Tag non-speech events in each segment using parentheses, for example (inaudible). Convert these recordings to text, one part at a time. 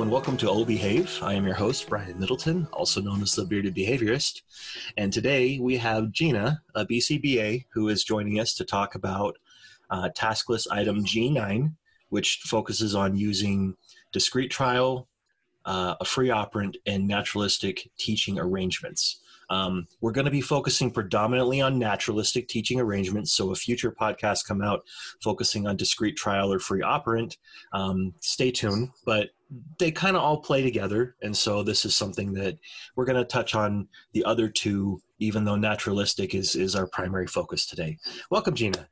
And welcome to Oh Behave. I am your host, Brian Middleton, also known as the Bearded Behaviorist. And today we have Gina, a BCBA, who is joining us to talk about uh, task list item G9, which focuses on using discrete trial, uh, a free operant, and naturalistic teaching arrangements. Um, we're going to be focusing predominantly on naturalistic teaching arrangements. So, if future podcasts come out focusing on discrete trial or free operant, um, stay tuned. But they kind of all play together. And so, this is something that we're going to touch on the other two, even though naturalistic is, is our primary focus today. Welcome, Gina.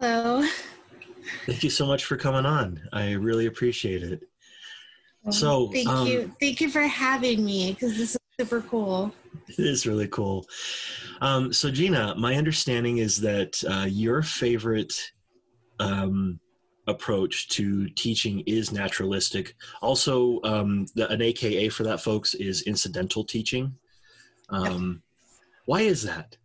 Hello. Thank you so much for coming on. I really appreciate it. So, thank um, you. Thank you for having me because this is super cool. It is really cool. Um, so, Gina, my understanding is that uh, your favorite um, approach to teaching is naturalistic. Also, um, the, an AKA for that, folks, is incidental teaching. Um, why is that?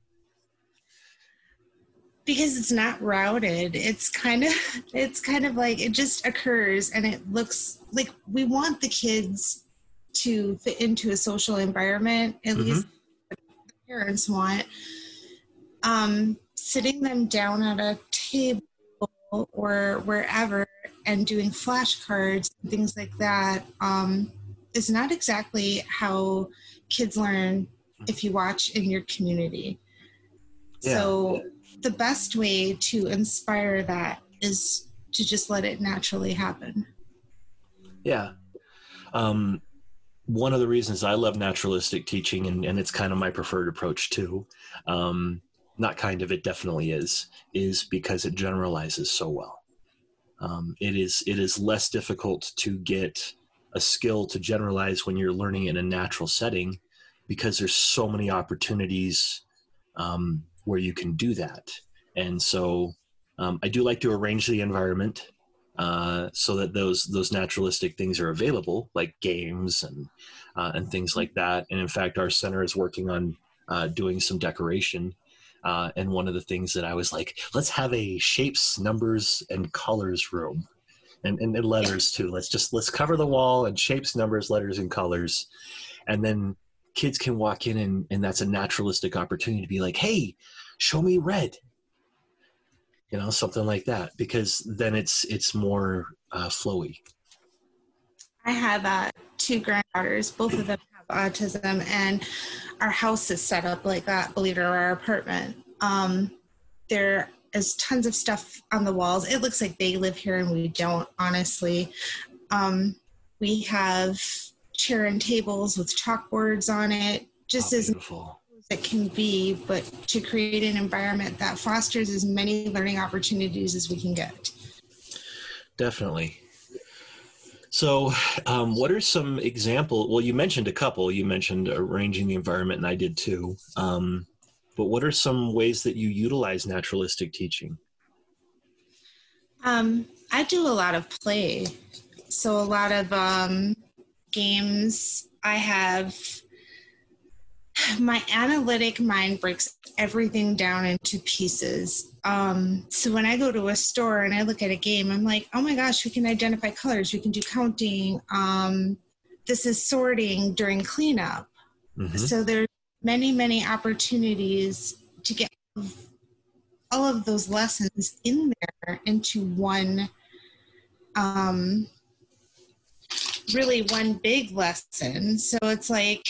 Because it's not routed. It's kind of it's kind of like it just occurs and it looks like we want the kids to fit into a social environment, at Mhm. least the parents want. Um, sitting them down at a table or wherever and doing flashcards and things like that um, is not exactly how kids learn if you watch in your community. Yeah. So the best way to inspire that is to just let it naturally happen. Yeah. Um, one of the reasons I love naturalistic teaching, and, and it's kind of my preferred approach too, um, not kind of, it definitely is, is because it generalizes so well. Um, it is it is less difficult to get a skill to generalize when you're learning in a natural setting because there's so many opportunities um, where you can do that. And so um, I do like to arrange the environment uh, so that those those naturalistic things are available, like games and uh, and things like that. And in fact, our center is working on uh, doing some decoration. Uh, and one of the things that I was like, let's have a shapes, numbers, and colors room, and, and, and letters too. Let's just let's cover the wall and shapes, numbers, letters, and colors, and then kids can walk in and, and that's a naturalistic opportunity to be like, hey, show me red, you know, something like that, because then it's it's more uh, flowy. I have uh, two granddaughters. Both of them autism, and our house is set up like that. Believe it or our apartment. Um, there is tons of stuff on the walls. It looks like they live here, and we don't. Honestly, um, we have chair and tables with chalkboards on it, just Oh, as it can be, but to create an environment that fosters as many learning opportunities as we can get. Definitely. So, um, what are some example? Well, you mentioned a couple. You mentioned arranging the environment, and I did too. Um, but what are some ways that you utilize naturalistic teaching? Um, I do a lot of play. So a lot of um, games. I have my analytic mind breaks everything down into pieces. Um, so when I go to a store and I look at a game, I'm like, oh my gosh, we can identify colors, we can do counting. Um, this is sorting during cleanup. Mhm. So there's many, many opportunities to get all of those lessons in there into one um really one big lesson. So it's like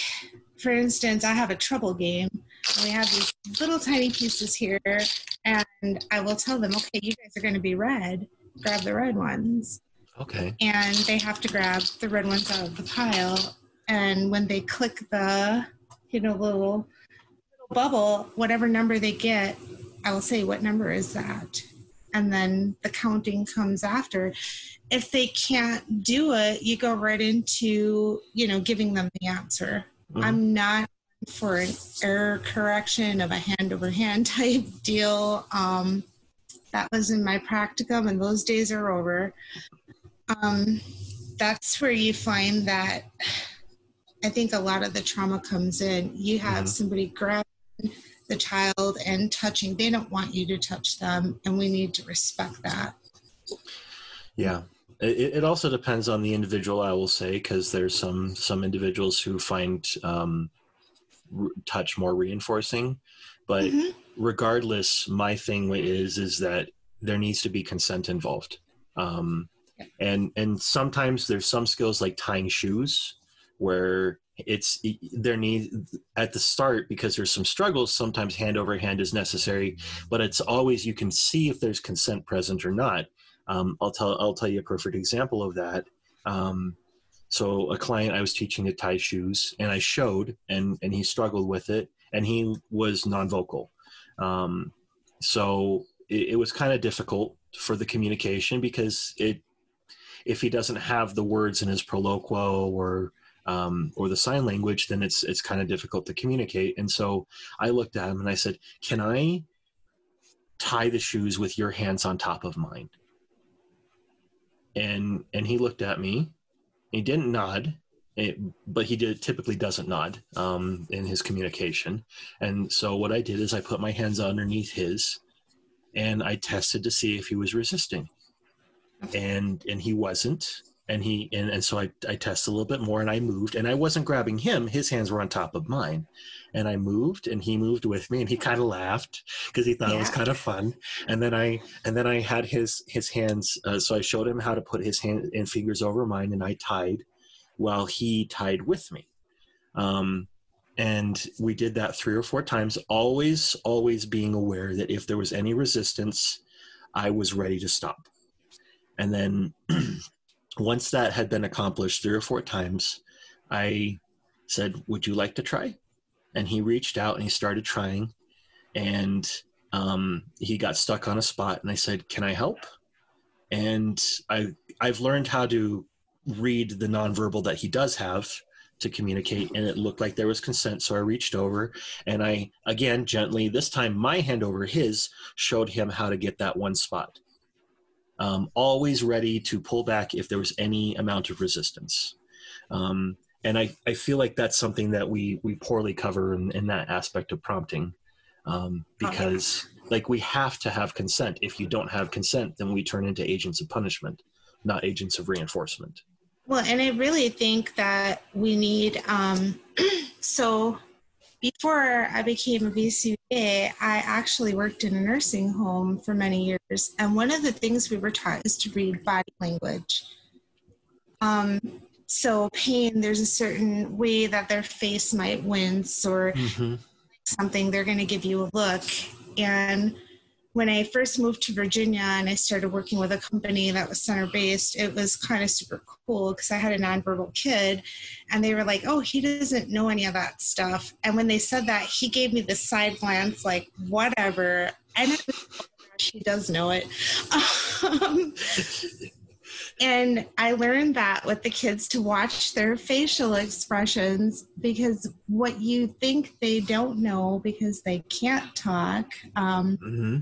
for instance, I have a trouble game and we have these little tiny pieces here and I will tell them, okay, you guys are going to be red grab the red ones. Okay. And they have to grab the red ones out of the pile. And when they click the, you know, little, little bubble, whatever number they get, I will say, what number is that? And then the counting comes after. If they can't do it, you go right into, you know, giving them the answer. Mm-hmm. I'm not for an error correction of a hand over hand type deal. Um, that was in my practicum, and those days are over. Um, that's where you find that I think a lot of the trauma comes in. You have mm-hmm. somebody grabbing the child and touching. They don't want you to touch them, and we need to respect that. Yeah. It, it also depends on the individual, I will say, because there's some some individuals who find um, touch more reinforcing, but mm-hmm. regardless, my thing is is that there needs to be consent involved. Um, and and sometimes there's some skills like tying shoes where it's there need at the start because there's some struggles sometimes hand over hand is necessary but it's always you can see if there's consent present or not um, i'll tell i'll tell you a perfect example of that um, so a client i was teaching to tie shoes and i showed and and he struggled with it and he was non-vocal um, so it, it was kind of difficult for the communication because it if he doesn't have the words in his proloquo or um, or the sign language, then it's it's kind of difficult to communicate. And so I looked at him and I said, "Can I tie the shoes with your hands on top of mine?" And and he looked at me. He didn't nod, it, but he did typically doesn't nod um, in his communication. And so what I did is I put my hands underneath his, and I tested to see if he was resisting and and he wasn't and he and, and so I, I tested a little bit more and i moved and i wasn't grabbing him. His hands were on top of mine. And i moved and he moved with me and he kind of laughed because he thought yeah. it was kind of fun. And then i and then i had his his hands uh, so i showed him how to put his hand and fingers over mine and i tied while he tied with me. Um, and we did that three or four times always always being aware that if there was any resistance i was ready to stop. And then (clears throat) once that had been accomplished three or four times, I said, Would you like to try? And he reached out and he started trying. And um, he got stuck on a spot. And I said, Can I help? And I, I've learned how to read the nonverbal that he does have to communicate and it looked like there was consent so i reached over and i again gently this time my hand over his showed him how to get that one spot um, always ready to pull back if there was any amount of resistance. Um, and I, I feel like that's something that we, we poorly cover in, in that aspect of prompting um, because like we have to have consent. If you don't have consent, then we turn into agents of punishment, not agents of reinforcement. Well, and I really think that we need, um, (clears throat) so before I became a BCBA, I actually worked in a nursing home for many years. And one of the things we were taught is to read body language. Um, so, pain, there's a certain way that their face might wince or mm-hmm. something, they're going to give you a look. And when I first moved to Virginia and I started working with a company that was center based, it was kind of super cool because I had a nonverbal kid and they were like, oh, he doesn't know any of that stuff. And when they said that, he gave me the side glance, like, whatever. And was, oh does know it. (laughs) Um, and I learned that with the kids to watch their facial expressions because what you think they don't know because they can't talk um, mm-hmm.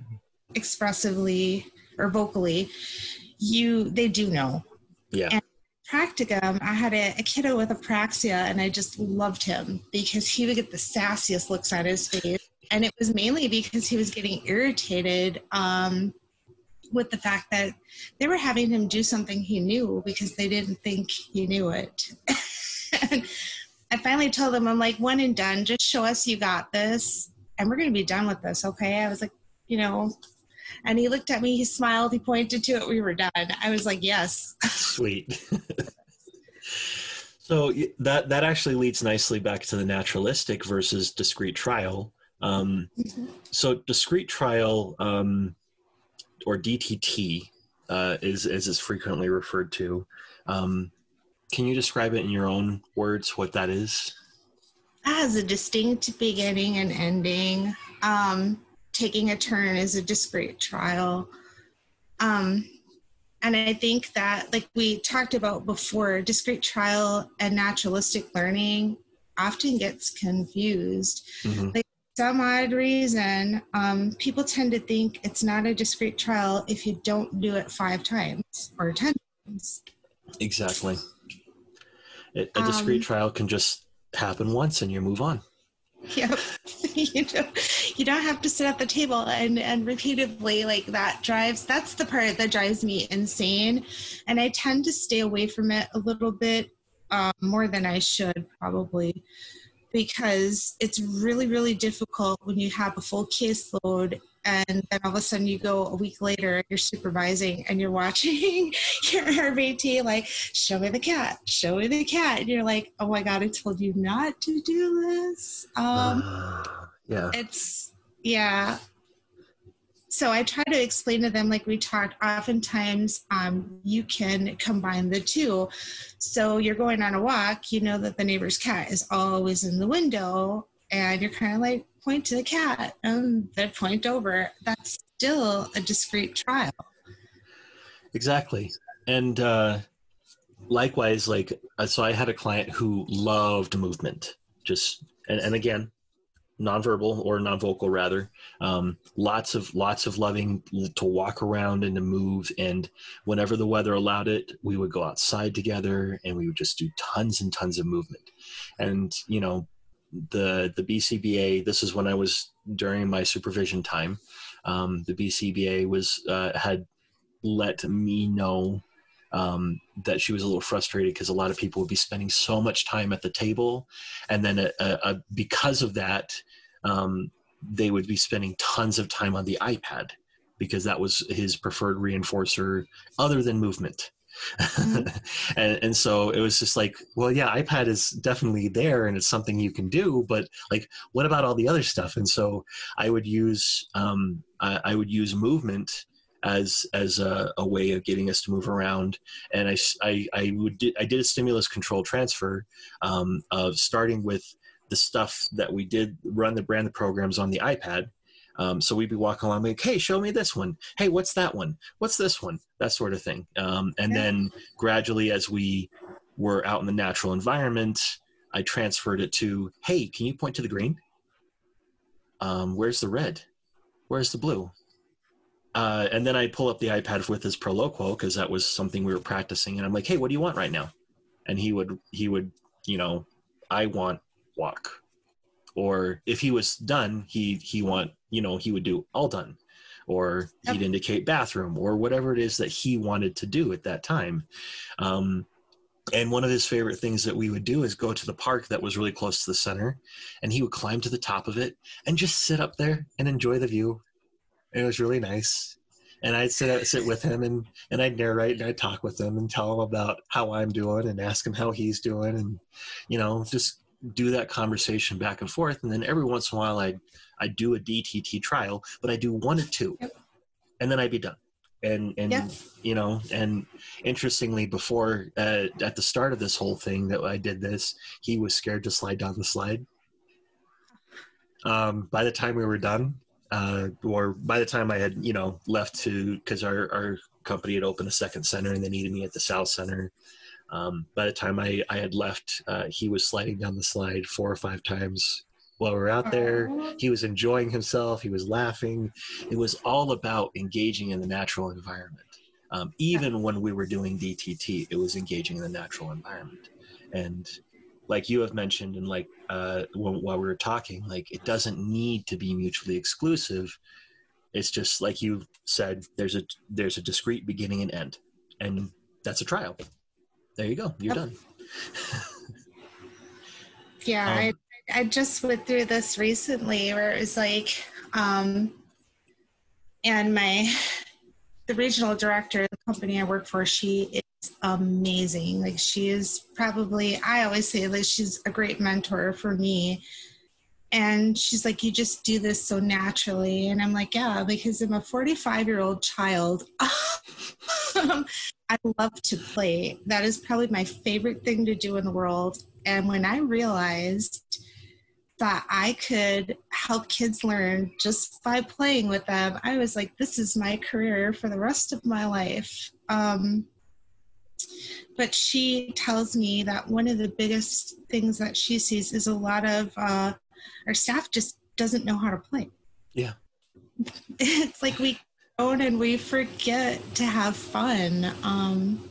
expressively or vocally, you they do know. Yeah. And practicum, I had a, a, kiddo with apraxia, and I just loved him because he would get the sassiest looks on his face, and it was mainly because he was getting irritated um, with the fact that they were having him do something he knew because they didn't think he knew it. and (laughs) I finally told them, I'm like, one and done, just show us you got this, and we're going to be done with this, okay? I was like, you know, and he looked at me, he smiled, he pointed to it, we were done. I was like, yes. (laughs) Sweet. (laughs) so that that actually leads nicely back to the naturalistic versus discrete trial. Um, mm-hmm. So discrete trial um, or DTT uh, is is is frequently referred to. Um, can you describe it in your own words what that is? As a distinct beginning and ending. Um, taking a turn is a discrete trial. Um, and I think that, like we talked about before, discrete trial and naturalistic learning often gets confused. Mm-hmm. Like some odd reason, um, people tend to think it's not a discrete trial if you don't do it five times or ten times. Exactly. It, a discrete um, trial can just happen once and you move on. Yep. (laughs) you don't you don't have to sit at the table and and repeatedly like that drives that's the part that drives me insane and i tend to stay away from it a little bit um, more than i should probably because it's really really difficult when you have a full caseload and then all of a sudden you go a week later you're supervising and you're watching (laughs) your RBT like show me the cat show me the cat. And you're like oh my god I told you not to do this. Um (sighs) yeah. it's yeah so I try to explain to them, like we talked, oftentimes um, you can combine the two. So you're going on a walk, you know that the neighbor's cat is always in the window, and you're kind of like, point to the cat and then point over. That's still a discrete trial. Exactly. And uh, likewise, like, uh, so I had a client who loved movement, just, and, and again, nonverbal or non-vocal rather. Um, lots of lots of loving to walk around and to move. And whenever the weather allowed it we would go outside together and we would just do tons and tons of movement. And you know the the bcba this is when i was during my supervision time um, the bcba was uh, had let me know um, that she was a little frustrated because a lot of people would be spending so much time at the table. And then uh, uh, because of that um, they would be spending tons of time on the iPad because that was his preferred reinforcer other than movement. Mm-hmm. (laughs) and, and so it was just like, well, yeah, iPad is definitely there and it's something you can do, but like, what about all the other stuff? And so I would use, um, I, I would use movement as as a, a, way of getting us to move around. And I, I, I would I did a stimulus control transfer um, of starting with the stuff that we did run the brand the programs on the iPad. Um, so we'd be walking along, like, "Hey, show me this one. Hey, what's that one? What's this one?" That sort of thing. Um, and then gradually, as we were out in the natural environment, I transferred it to, "Hey, can you point to the green? Um, where's the red? Where's the blue?" Uh, and then I pull up the iPad with his Proloquo because that was something we were practicing, and I'm like, "Hey, what do you want right now?" And he would he would you know, I want walk. Or if he was done he he want you know he would do all done. Or yep. he'd indicate bathroom or whatever it is that he wanted to do at that time. Um, and one of his favorite things that we would do is go to the park that was really close to the center and he would climb to the top of it and just sit up there and enjoy the view. It was really nice. And I'd sit sit with him and and I'd narrate and I'd talk with him and tell him about how I'm doing and ask him how he's doing and you know just do that conversation back and forth. And then every once in a while, I I do a DTT trial, but I do one or two, yep. and then I'd be done. And and yep. you know, and interestingly, before uh, at the start of this whole thing that I did this, he was scared to slide down the slide. Um, by the time we were done, uh, or by the time I had you know left to because our our company had opened a second center and they needed me at the south center um, by the time I, I had left, uh, he was sliding down the slide four or five times while we were out there. He was enjoying himself. He was laughing. It was all about engaging in the natural environment. Um, even when we were doing DTT, it was engaging in the natural environment. And like you have mentioned, and like uh, while we were talking, like it doesn't need to be mutually exclusive. It's just like you said. There's a there's a discrete beginning and end, and that's a trial there you go. You're done. (laughs) yeah, um, I I just went through this recently where it was like, um, and my (sighs) the regional director of the company I work for, she is amazing. Like she is probably I always say that she's a great mentor for me. and she's like you just do this so naturally and i'm like yeah because i'm a 45 year old child (laughs) i love to play that is probably my favorite thing to do in the world and when i realized that i could help kids learn just by playing with them i was like this is my career for the rest of my life um, but she tells me that one of the biggest things that she sees is a lot of uh, our staff just doesn't know how to play. Yeah. (laughs) It's like we and we forget to have fun. Um,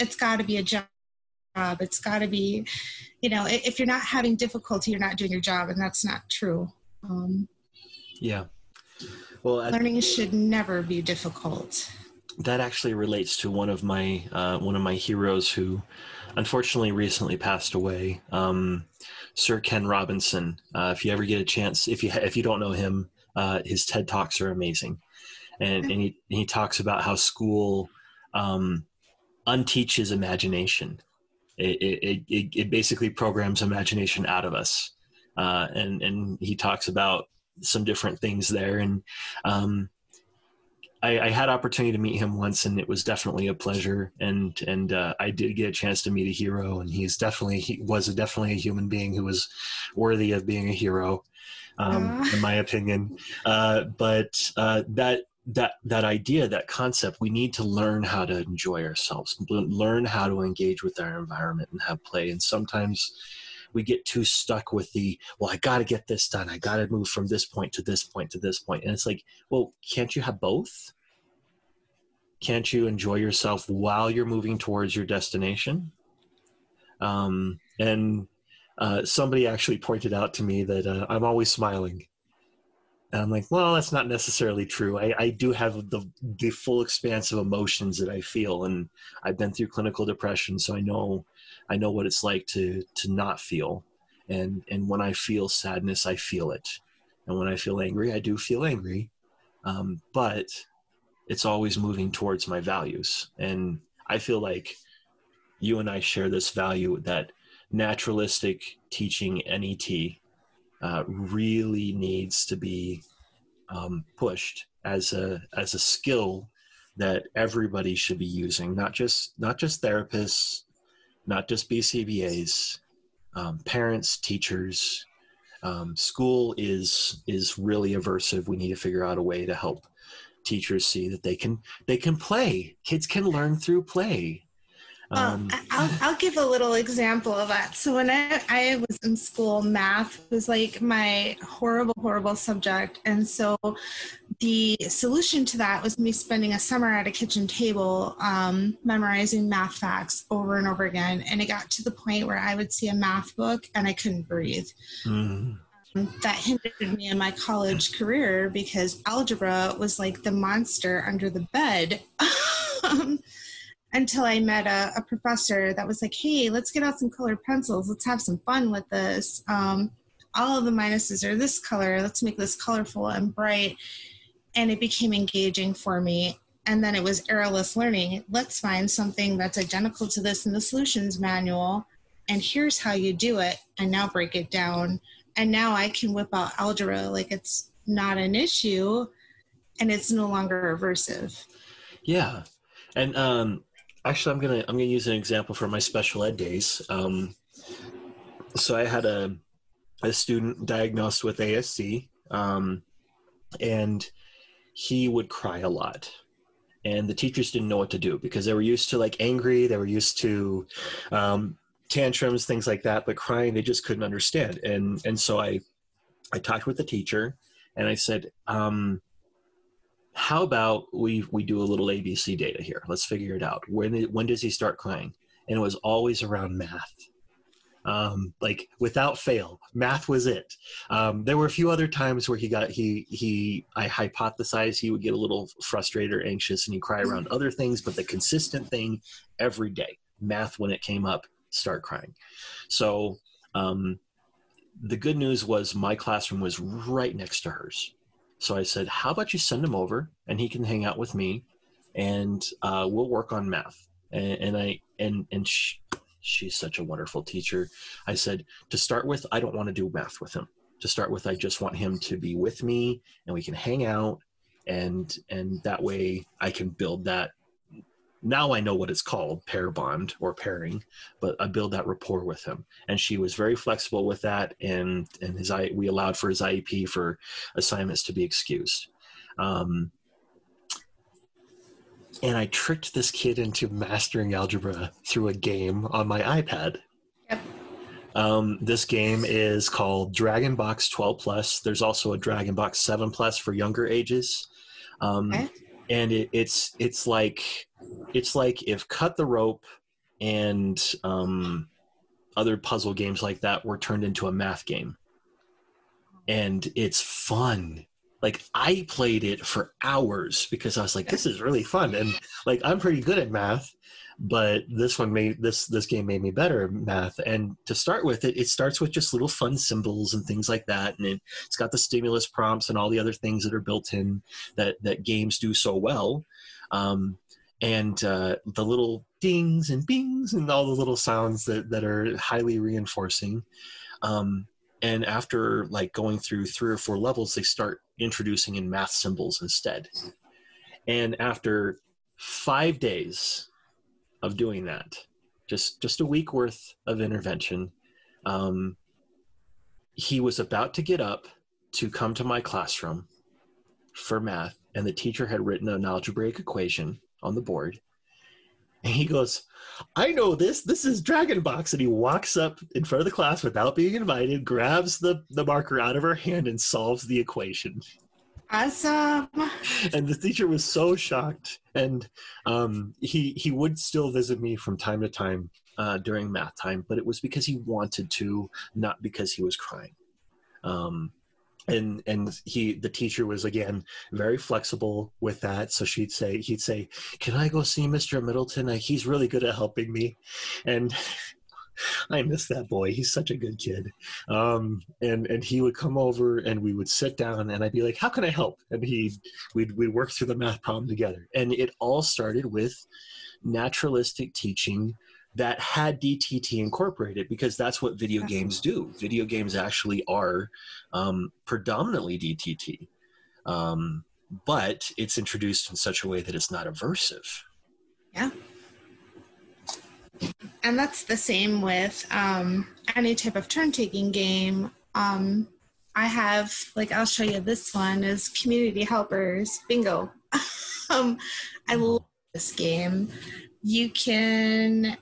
it's got to be a job. It's got to be, you know, if you're not having difficulty, you're not doing your job, and that's not true. Um, yeah. Well, I, learning should never be difficult that actually relates to one of my uh, one of my heroes who unfortunately recently passed away um, sir ken robinson uh, if you ever get a chance if you if you don't know him uh, his ted talks are amazing and, and he, he talks about how school um, unteaches imagination it, it, it, it, basically programs imagination out of us uh, and and he talks about some different things there and um, I, I, had opportunity to meet him once, and it was definitely a pleasure. And and uh, I did get a chance to meet a hero, and he's definitely he was a, definitely a human being who was worthy of being a hero, um, uh. in my opinion. Uh, but uh, that that that idea, that concept, we need to learn how to enjoy ourselves, learn how to engage with our environment and have play. And sometimes we get too stuck with the well i got to get this done. I got to move from this point to this point to this point. And it's like well can't you have both? Can't you enjoy yourself while you're moving towards your destination? Um, and uh, somebody actually pointed out to me that uh, i'm always smiling and I'm like, well, that's not necessarily true. I, I do have the the full expanse of emotions that I feel, and I've been through clinical depression, so I know I know what it's like to to not feel. And and when I feel sadness, I feel it. And when I feel angry, I do feel angry. Um, but it's always moving towards my values. And I feel like you and I share this value that naturalistic teaching NET uh, really needs to be um, pushed as a as a skill that everybody should be using, not just not just therapists, not just BCBAs, um, parents, teachers. Um, school is is really aversive. We need to figure out a way to help teachers see that they can they can play. Kids can learn through play. Um, well, I'll, I'll, give a little example of that. So when I, I was in school, math was like my horrible, horrible subject. And so the solution to that was me spending a summer at a kitchen table um, memorizing math facts over and over again. And it got to the point where I would see a math book and I couldn't breathe. Mm. that hindered me in my college career because algebra was like the monster under the bed. (laughs) Um, until I met a, a, professor that was like, hey, let's get out some colored pencils. Let's have some fun with this. Um, all of the minuses are this color. Let's make this colorful and bright. And it became engaging for me. And then it was errorless learning. Let's find something that's identical to this in the solutions manual. And here's how you do it. And now break it down. And now I can whip out algebra like it's not an issue and it's no longer aversive. Yeah. And um, actually, I'm gonna I'm gonna use an example from my special ed days. Um, so I had a a student diagnosed with asc um, and he would cry a lot. And the teachers didn't know what to do because they were used to like angry, they were used to um, tantrums, things like that, but crying they just couldn't understand. And and so I I talked with the teacher and I said, um, how about we we do a little ABC data here? Let's figure it out. When when does he start crying? And it was always around math. Um, like without fail, math was it. Um, there were a few other times where he got he he I hypothesized he would get a little frustrated or anxious and he'd cry around other things, but the consistent thing every day, math when it came up, start crying. So um, the good news was my classroom was right next to hers. So I said, how about you send him over and he can hang out with me and uh, we'll work on math. And, and I, and, and she, she's such a wonderful teacher. I said, to start with, I don't want to do math with him. to start with i just want him to be with me and we can hang out and and that way i can build that now I know what it's called, pair bond or pairing, but I build that rapport with him. And she was very flexible with that, and and his I we allowed for his IEP for assignments to be excused. Um, and I tricked this kid into mastering algebra through a game on my iPad. Yep. Um, this game is called Dragon Box 12 Plus. There's also a Dragon Box 7 Plus for younger ages. Um, okay. And it, it's it's like it's like if Cut the Rope and um, other puzzle games like that were turned into a math game. And it's fun. Like I played it for hours because I was like, this is really fun. And like I'm pretty good at math, but this one made this this game made me better at math. And to start with it, it starts with just little fun symbols and things like that. And it, it's got the stimulus prompts and all the other things that are built in that that games do so well. Um, and uh, the little dings and bings and all the little sounds that, that are highly reinforcing. Um, and after like going through three or four levels, they start introducing in math symbols instead. And after five days of doing that, just just a week worth of intervention, um, he was about to get up to come to my classroom for math, and the teacher had written an algebraic equation on the board. And he goes, I know this. This is Dragon Box. And he walks up in front of the class without being invited, grabs the, the marker out of her hand, and solves the equation. Awesome. And the teacher was so shocked. And um, he, he would still visit me from time to time uh, during math time, but it was because he wanted to, not because he was crying. Um, and and he the teacher was again very flexible with that so she'd say he'd say can i go see mr middleton he's really good at helping me and (laughs) I miss that boy. He's such a good kid. Um, and and he would come over and we would sit down and I'd be like, "How can I help?" And he we'd we'd work through the math problem together. And it all started with naturalistic teaching that had DTT incorporated because that's what video games do. Video games actually are um, predominantly DTT, um, but it's introduced in such a way that it's not aversive. Yeah. And that's the same with um, any type of turn taking game. Um, I have, like, I'll show you this one is Community Helpers Bingo. (laughs) um, I love this game. You can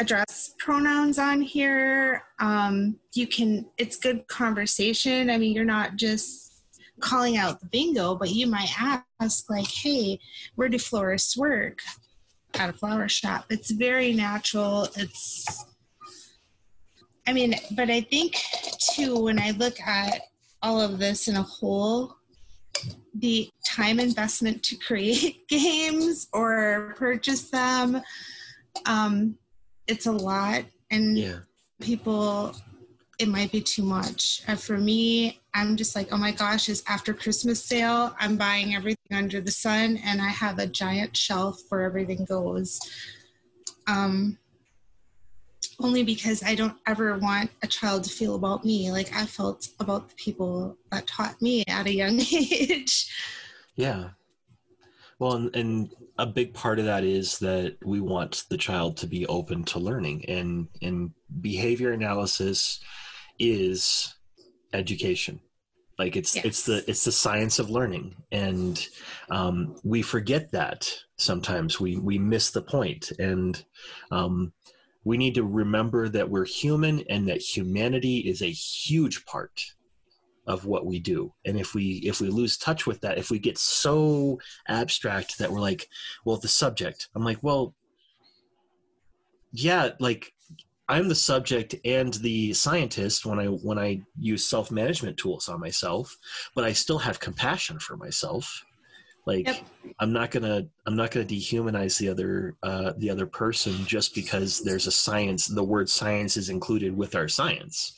address pronouns on here. Um, you can, it's good conversation. I mean, you're not just calling out the bingo, but you might ask, like, hey, where do florists work? At a flower shop. It's very natural. It's, I mean, but I think too, when I look at all of this in a whole, the time investment to create (laughs) games or purchase them um, it's a lot and yeah. people it might be too much. Uh, for me i'm just like oh my gosh it's after christmas sale i'm buying everything under the sun and i have a giant shelf where everything goes. Um only because i don't ever want a child to feel about me. Like i felt about the people that taught me at a young (laughs) age. Yeah. Well, and, and, a big part of that is that we want the child to be open to learning, and and behavior analysis is education. Like it's yes. it's the it's the science of learning, and um, we forget that sometimes. We we miss the point, and um, we need to remember that we're human, and that humanity is a huge part of what we do and if we if we lose touch with that if we get so abstract that we're like well the subject i'm like well yeah like i'm the subject and the scientist when i when i use self-management tools on myself but i still have compassion for myself like yep. i'm not gonna i'm not gonna dehumanize the other uh, the other person just because there's a science the word science is included with our science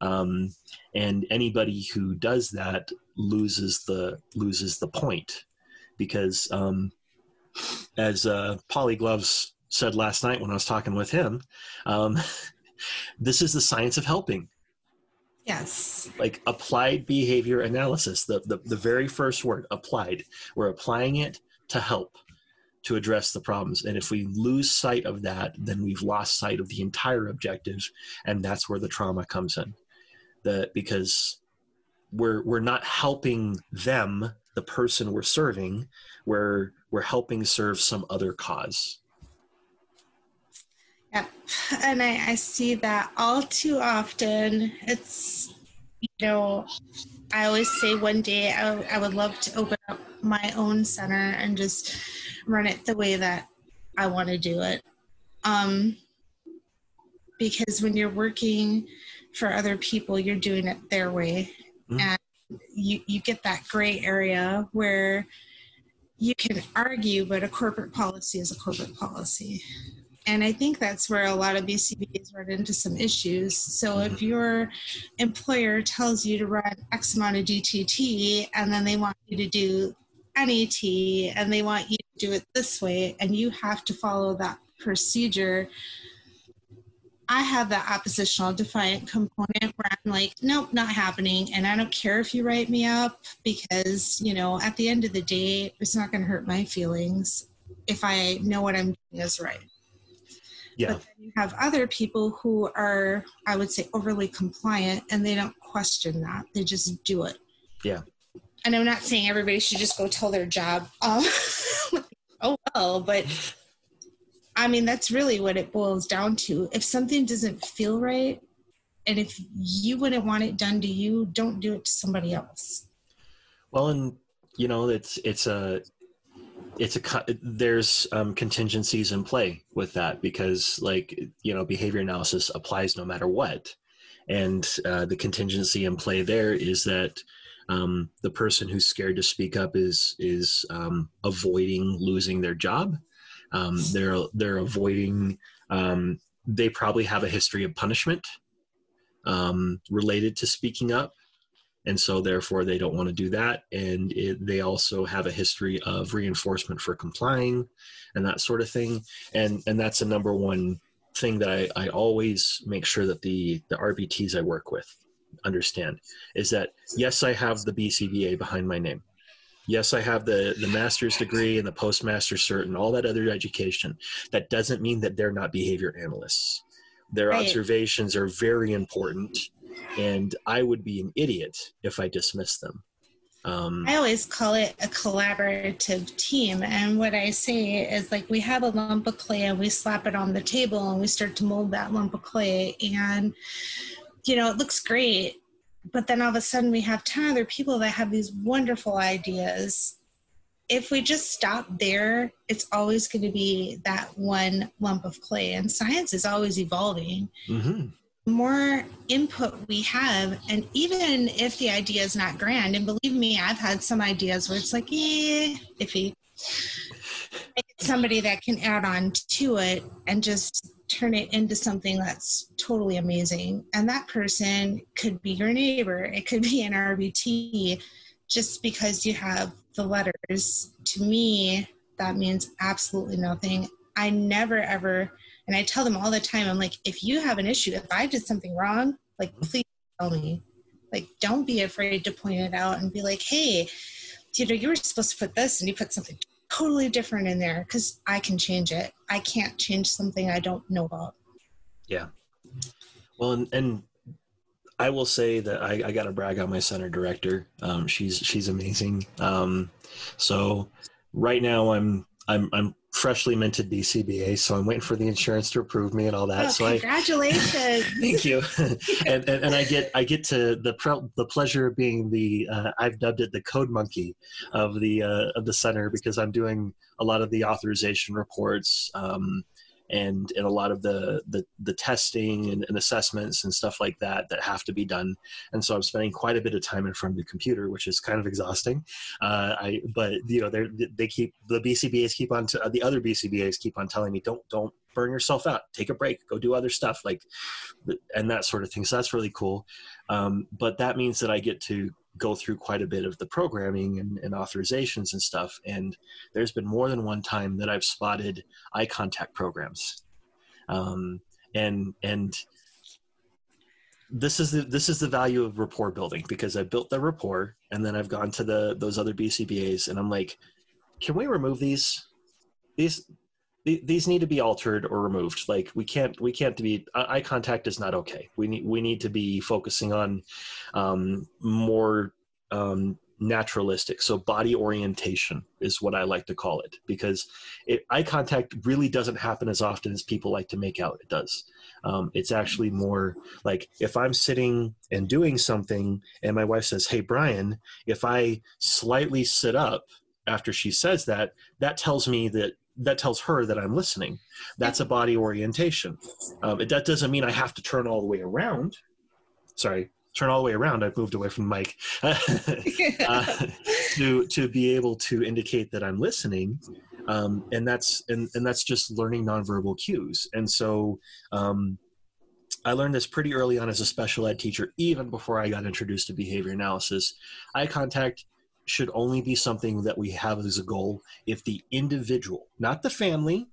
um, and anybody who does that loses the loses the point because um, as uh, Paulie Gavoni said last night when I was talking with him, um, (laughs) this is the science of helping. Yes. Like applied behavior analysis, the, the, the very first word, applied. We're applying it to help to address the problems. And if we lose sight of that, then we've lost sight of the entire objective. And that's where the trauma comes in. The, because we're, we're not helping them, the person we're serving, we're, we're helping serve some other cause. Yep. And I, I see that all too often. It's, you know, I always say one day I, I would love to open up my own center and just run it the way that I want to do it. Um, because when you're working for other people, you're doing it their way. Mm-hmm. And you, you get that gray area where you can argue, but a corporate policy is a corporate policy. And I think that's where a lot of BCBAs run into some issues. So if mm-hmm. your employer tells you to run X amount of DTT and then they want you to do NET and they want you to do it this way and you have to follow that procedure, I have that oppositional defiant component where I'm like, nope, not happening. And I don't care if you write me up because, you know, at the end of the day, it's not going to hurt my feelings if I know what I'm doing is right. Yeah. But then you have other people who are, I would say, overly compliant and they don't question that. They just do it. Yeah. And I'm not saying everybody should just go tell their job, um, (laughs) oh well, but I mean, that's really what it boils down to. If something doesn't feel right, and if you wouldn't want it done to you, don't do it to somebody else. Well, and you know, it's it's a it's a there's um, contingencies in play with that because, like you know, behavior analysis applies no matter what, and uh, the contingency in play there is that um, the person who's scared to speak up is is um, avoiding losing their job um, they're they're avoiding. Um, they probably have a history of punishment um, related to speaking up, and so therefore they don't want to do that. And it, they also have a history of reinforcement for complying, and that sort of thing. And and that's the number one thing that I, I always make sure that the the RBTs I work with understand is that yes, I have the BCBA behind my name yes i have the the master's degree and the postmaster cert and all that other education that doesn't mean that they're not behavior analysts their right. observations are very important and i would be an idiot if i dismissed them um, I always call it a collaborative team. And what I say is like we have a lump of clay and we slap it on the table and we start to mold that lump of clay. And, you know, it looks great but then all of a sudden we have 10 other people that have these wonderful ideas if we just stop there it's always going to be that one lump of clay and science is always evolving mm-hmm. More input we have and even if the idea is not grand and believe me i've had some ideas where it's like eh iffy somebody that can add on to it and just turn it into something that's totally amazing. And that person could be your neighbor, it could be an RBT just because you have the letters. To me, that means absolutely nothing. I never ever, and I tell them all the time, I'm like, if you have an issue, if I did something wrong, like, please tell me. Like, don't be afraid to point it out and be like, hey, you know, you were supposed to put this and you put something totally different in there because I can change it. I can't change something I don't know about. Yeah. Well, and, and I will say that I, I got to brag on my center director. Um, she's she's amazing. Um, so right now I'm I'm I'm freshly minted BCBA, so I'm waiting for the insurance to approve me and all that. Oh, so congratulations! I, (laughs) thank you. (laughs) and, and, and I get I get to the pre- the pleasure of being the uh, I've dubbed it the code monkey of the uh, of the center because I'm doing a lot of the authorization reports. Um, and and a lot of the the, the testing and, and, assessments and stuff like that that have to be done. And so I'm spending quite a bit of time in front of the computer, which is kind of exhausting. Uh, I but you know they they keep the BCBAs keep on t- the other BCBAs keep on telling me don't don't burn yourself out take a break go do other stuff like and that sort of thing so that's really cool um, but that means that i get to go through quite a bit of the programming and, and, authorizations and stuff. And there's been more than one time that I've spotted eye contact programs. Um, and, and this is the this is the value of rapport building because I built the rapport and then I've gone to the those other BCBAs and I'm like, can we remove these? These these need to be altered or removed. Like we can't we can't be eye contact is not okay. We need we need to be focusing on um, more um, naturalistic. So body orientation is what I like to call it because it, eye contact really doesn't happen as often as people like to make out it does. Um, it's actually more like if I'm sitting and doing something and my wife says, Hey, Brian, if I slightly sit up after she says that, that tells me that that tells her that I'm listening. That's a body orientation. Um, it, that doesn't mean I have to turn all the way around. Sorry, turn all the way around. I've moved away from the mic (laughs) (laughs) uh, to to be able to indicate that I'm listening, um, and that's and and that's just learning nonverbal cues. And so. Um, I learned this pretty early on as a special ed teacher, even before I got introduced to behavior analysis. Eye contact should only be something that we have as a goal. If the individual, not the family,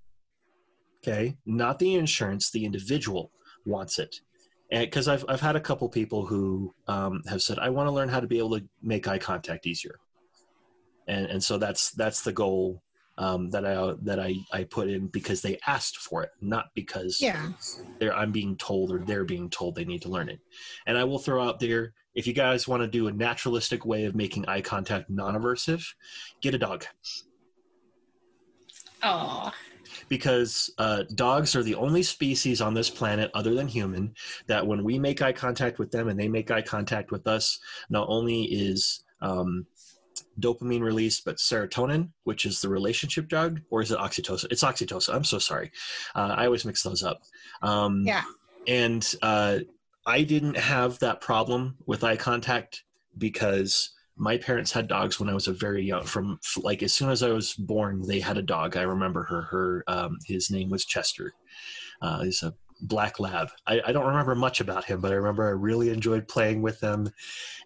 okay, not the insurance, the individual wants it. Because I've I've had a couple people who um, have said I want to learn how to be able to make eye contact easier, and and so that's that's the goal um, that I that I I put in because they asked for it, not because yeah I'm being told or they're being told they need to learn it. And I will throw out there if you guys want to do a naturalistic way of making eye contact non-aversive, get a dog. Oh, because uh, dogs are the only species on this planet other than human that when we make eye contact with them and they make eye contact with us not only is um, dopamine release, but serotonin which is the relationship drug or is it oxytocin it's oxytocin i'm so sorry uh, i always mix those up um, yeah and uh, i didn't have that problem with eye contact because my parents had dogs when I was a very young. From like as soon as I was born, they had a dog. I remember her. Her um, his name was Chester. Uh, he's a black lab. I, I, don't remember much about him, but I remember I really enjoyed playing with them.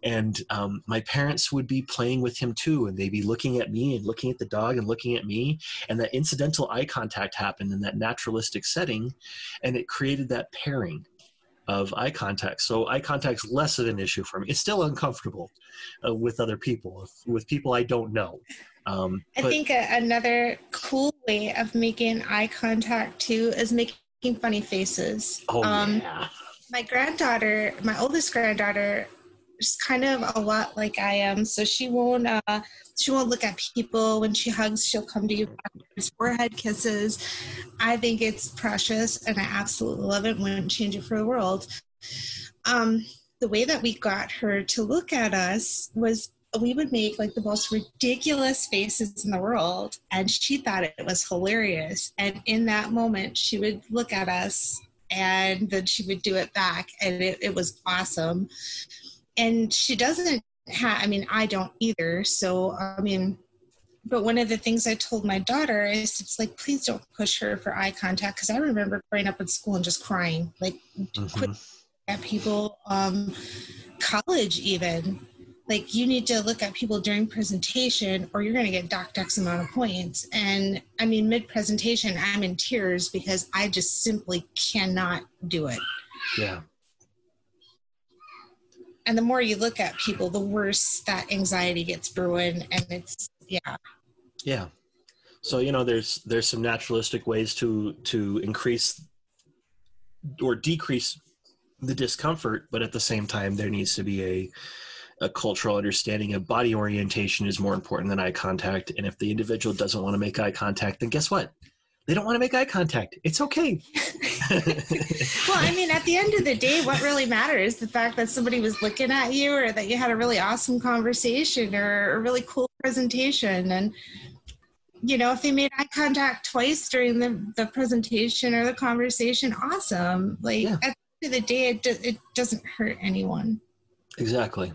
And um, my parents would be playing with him too, and they'd be looking at me and looking at the dog and looking at me. And that incidental eye contact happened in that naturalistic setting, and it created that pairing of eye contact. So eye contact's less of an issue for me. It's still uncomfortable uh, with other people, with people I don't know. Um, I but, think a, another cool way of making eye contact too is making funny faces. Oh um, yeah. My granddaughter, my oldest granddaughter, is kind of a lot like I am. So she won't uh, she won't look at people when she hugs. She'll come to you, forehead kisses. I think it's precious, and I absolutely love it. Wouldn't change it for the world. Um, the way that we got her to look at us was we would make like the most ridiculous faces in the world and she thought it was hilarious. And in that moment she would look at us and then she would do it back and it, it was awesome. And she doesn't have i mean i don't either so i mean but one of the things i told my daughter is it's like please don't push her for eye contact because i remember growing up in school and just crying like mm-hmm. quit at people um college even like you need to look at people during presentation or you're going to get docked x amount of points. And i mean mid presentation i'm in tears because i just simply cannot do it. Yeah. And the more you look at people the worse that anxiety gets brewing and it's yeah. Yeah. So you know there's there's some naturalistic ways to to increase or decrease the discomfort but at the same time there needs to be a a cultural understanding of body orientation is more important than eye contact and if the individual doesn't want to make eye contact then guess what they don't want to make eye contact. It's okay. (laughs) (laughs) well, I mean, at the end of the day, what really matters the fact that somebody was looking at you or that you had a really awesome conversation or a really cool presentation. And, you know, if they made eye contact twice during the, the presentation or the conversation, awesome. Like, yeah. at the end of the day, it, do, it doesn't hurt anyone. Exactly.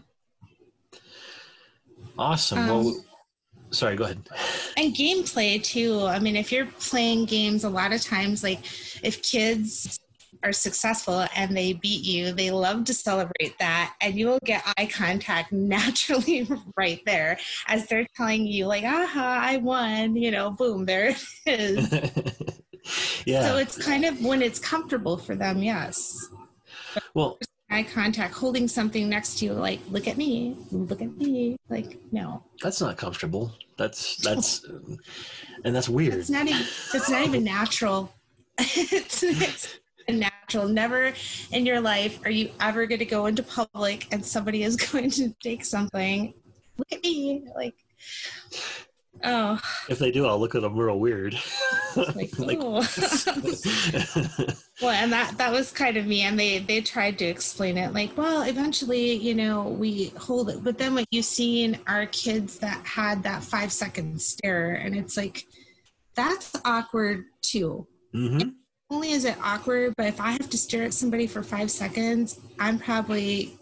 Awesome. Um, well, sorry go ahead. and gameplay too. I mean if you're playing games a lot of times like if kids are successful and they beat you they love to celebrate that and you will get eye contact (laughs) naturally right there as they're telling you like aha i won you know boom there it is. (laughs) Yeah. So it's kind of when it's comfortable for them yes. Well eye contact, holding something next to you, like, look at me, look at me. Like, no. That's not comfortable. That's, (laughs) that's, and that's weird. It's not even, it's not even natural. (laughs) it's, it's natural. Never in your life are you ever going to go into public and somebody is (laughs) going to take something. Look at me. Like, oh. If they do, I'll look at them real weird. (laughs) Like, (laughs) like (laughs) well, and that that was kind of me. And they they tried to explain it like, well, eventually, you know, we hold it. But then what you've seen are kids that had that five second stare, and it's like, that's awkward too. Mm-hmm only is it awkward, but if I have to stare at somebody for five seconds, I'm probably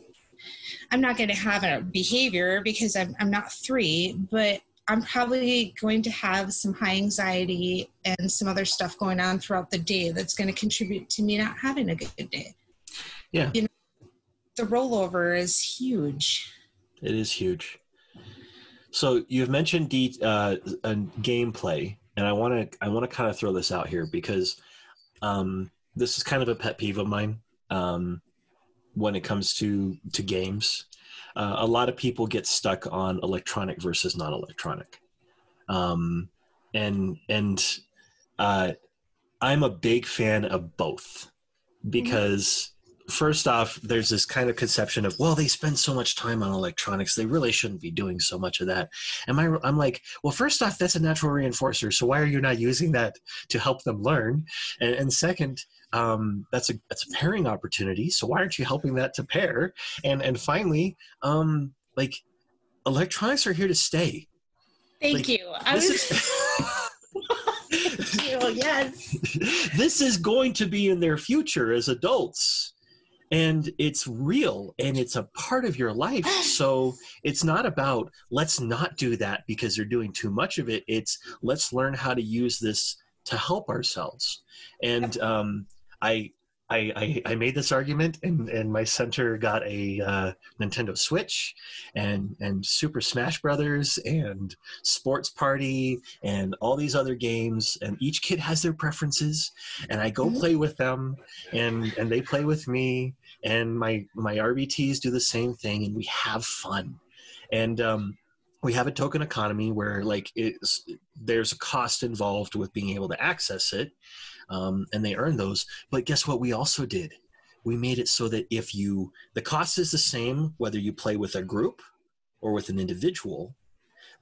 I'm not going to have a behavior because I'm I'm not three, but I'm probably going to have some high anxiety and some other stuff going on throughout the day that's going to contribute to me not having a good day. Yeah. You know, the rollover is huge. It is huge. So you've mentioned de- uh, gameplay, and I want to I want to kind of throw this out here because um, this is kind of a pet peeve of mine um, when it comes to to games. Uh, a lot of people get stuck on electronic versus non-electronic, um, and and uh, I'm a big fan of both because first off, there's this kind of conception of, well, they spend so much time on electronics, they really shouldn't be doing so much of that. And my, I'm like, well, first off, that's a natural reinforcer, so why are you not using that to help them learn? And, and second, um, that's a that's a pairing opportunity. So why aren't you helping that to pair? And and finally, um, like, electronics are here to stay. Thank like, you. I was. Is, (laughs) yes. (laughs) this is going to be in their future as adults and it's real and it's a part of your life. (gasps) So it's not about let's not do that because they're doing too much of it. It's let's learn how to use this to help ourselves. And um, i I, I, I, made this argument, and, and my center got a uh, Nintendo Switch, and and Super Smash Brothers, and Sports Party, and all these other games. And each kid has their preferences, and I go mm-hmm. play with them, and and they play with me, and my my RBTs do the same thing, and we have fun, and um, we have a token economy where like it's there's a cost involved with being able to access it, um, and they earn those. But guess what? We also did. We made it so that if you the cost is the same whether you play with a group or with an individual,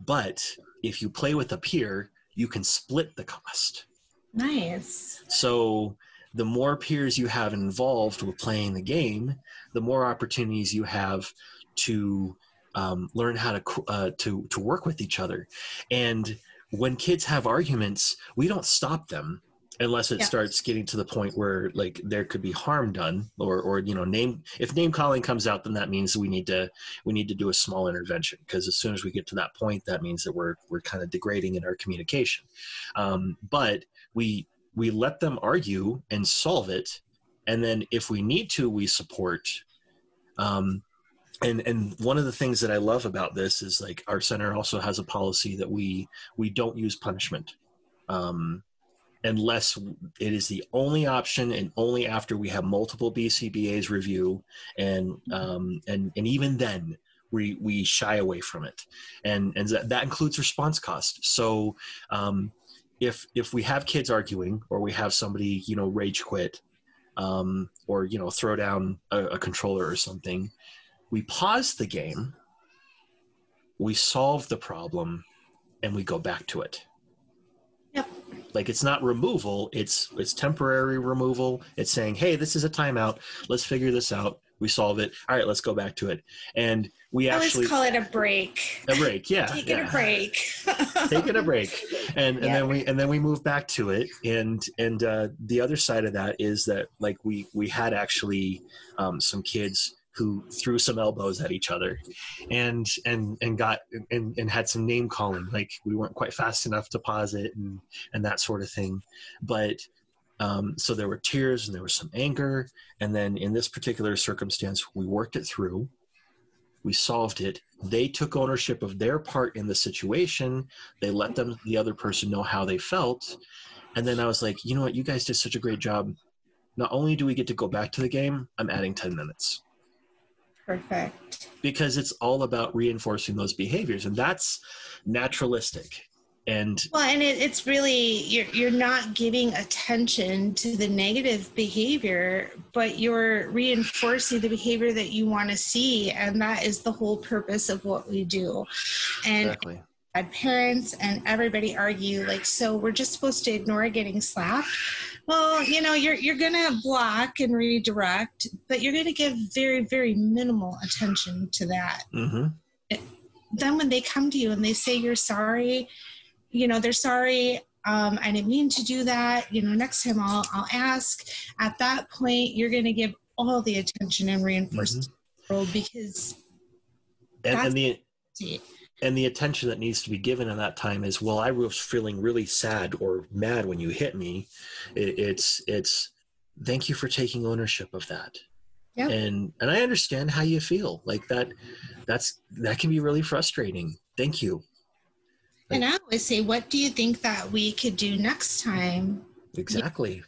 but if you play with a peer, you can split the cost. Nice. So the more peers you have involved with playing the game, the more opportunities you have to um, learn how to uh, to to work with each other. And when kids have arguments, we don't stop them unless it yeah. starts getting to the point where like there could be harm done or or you know name if name calling comes out then that means we need to we need to do a small intervention because as soon as we get to that point that means that we're we're kind of degrading in our communication. Um, but we we let them argue and solve it and then if we need to we support. Um, and and one of the things that i love about this is like our center also has a policy that we we don't use punishment. Um, unless it is the only option and only after we have multiple bcbas review and um, and and even then we we shy away from it. And and that, that includes response cost. So um, if if we have kids arguing or we have somebody you know rage quit um, or you know throw down a, a controller or something we pause the game we solve the problem and we go back to it. Yep like it's not removal it's it's temporary removal. It's saying hey this is a timeout. Let's figure this out. We solve it. All right let's go back to it. And we I actually call it a break. A break yeah taking yeah. a break. (laughs) Taking a break. And and then we and then we move back to it. And and uh, the other side of that is that like we we had actually um, some kids who threw some elbows at each other and and and got and, and had some name calling like we weren't quite fast enough to pause it and and that sort of thing but um, so there were tears and there was some anger. And then in this particular circumstance, we worked it through. We solved it. They took ownership of their part in the situation. They let them, the other person, know how they felt. And then I was like, you know what? You guys did such a great job. Not only do we get to go back to the game, I'm adding 10 minutes. Perfect. because it's all about reinforcing those behaviors and that's naturalistic and Well, and it, it's really you're you're not giving attention to the negative behavior, but you're reinforcing the behavior that you want to see, and that is the whole purpose of what we do. And exactly had parents and everybody argue like, so we're just supposed to ignore getting slapped. Well, you know, you're you're gonna block and redirect, but you're gonna give very very minimal attention to that. hmm Then when they come to you and they say you're sorry, you know they're sorry. Um, I didn't mean to do that. You know, next time I'll I'll ask. At that point, you're gonna give all the attention and reinforce the world because and, That's- and the and the attention that needs to be given in that time is well i was feeling really sad or mad when you hit me it, it's it's thank you for taking ownership of that Yeah. and and i understand how you feel like that that's that can be really frustrating thank you and I always say, what do you think that we could do next time exactly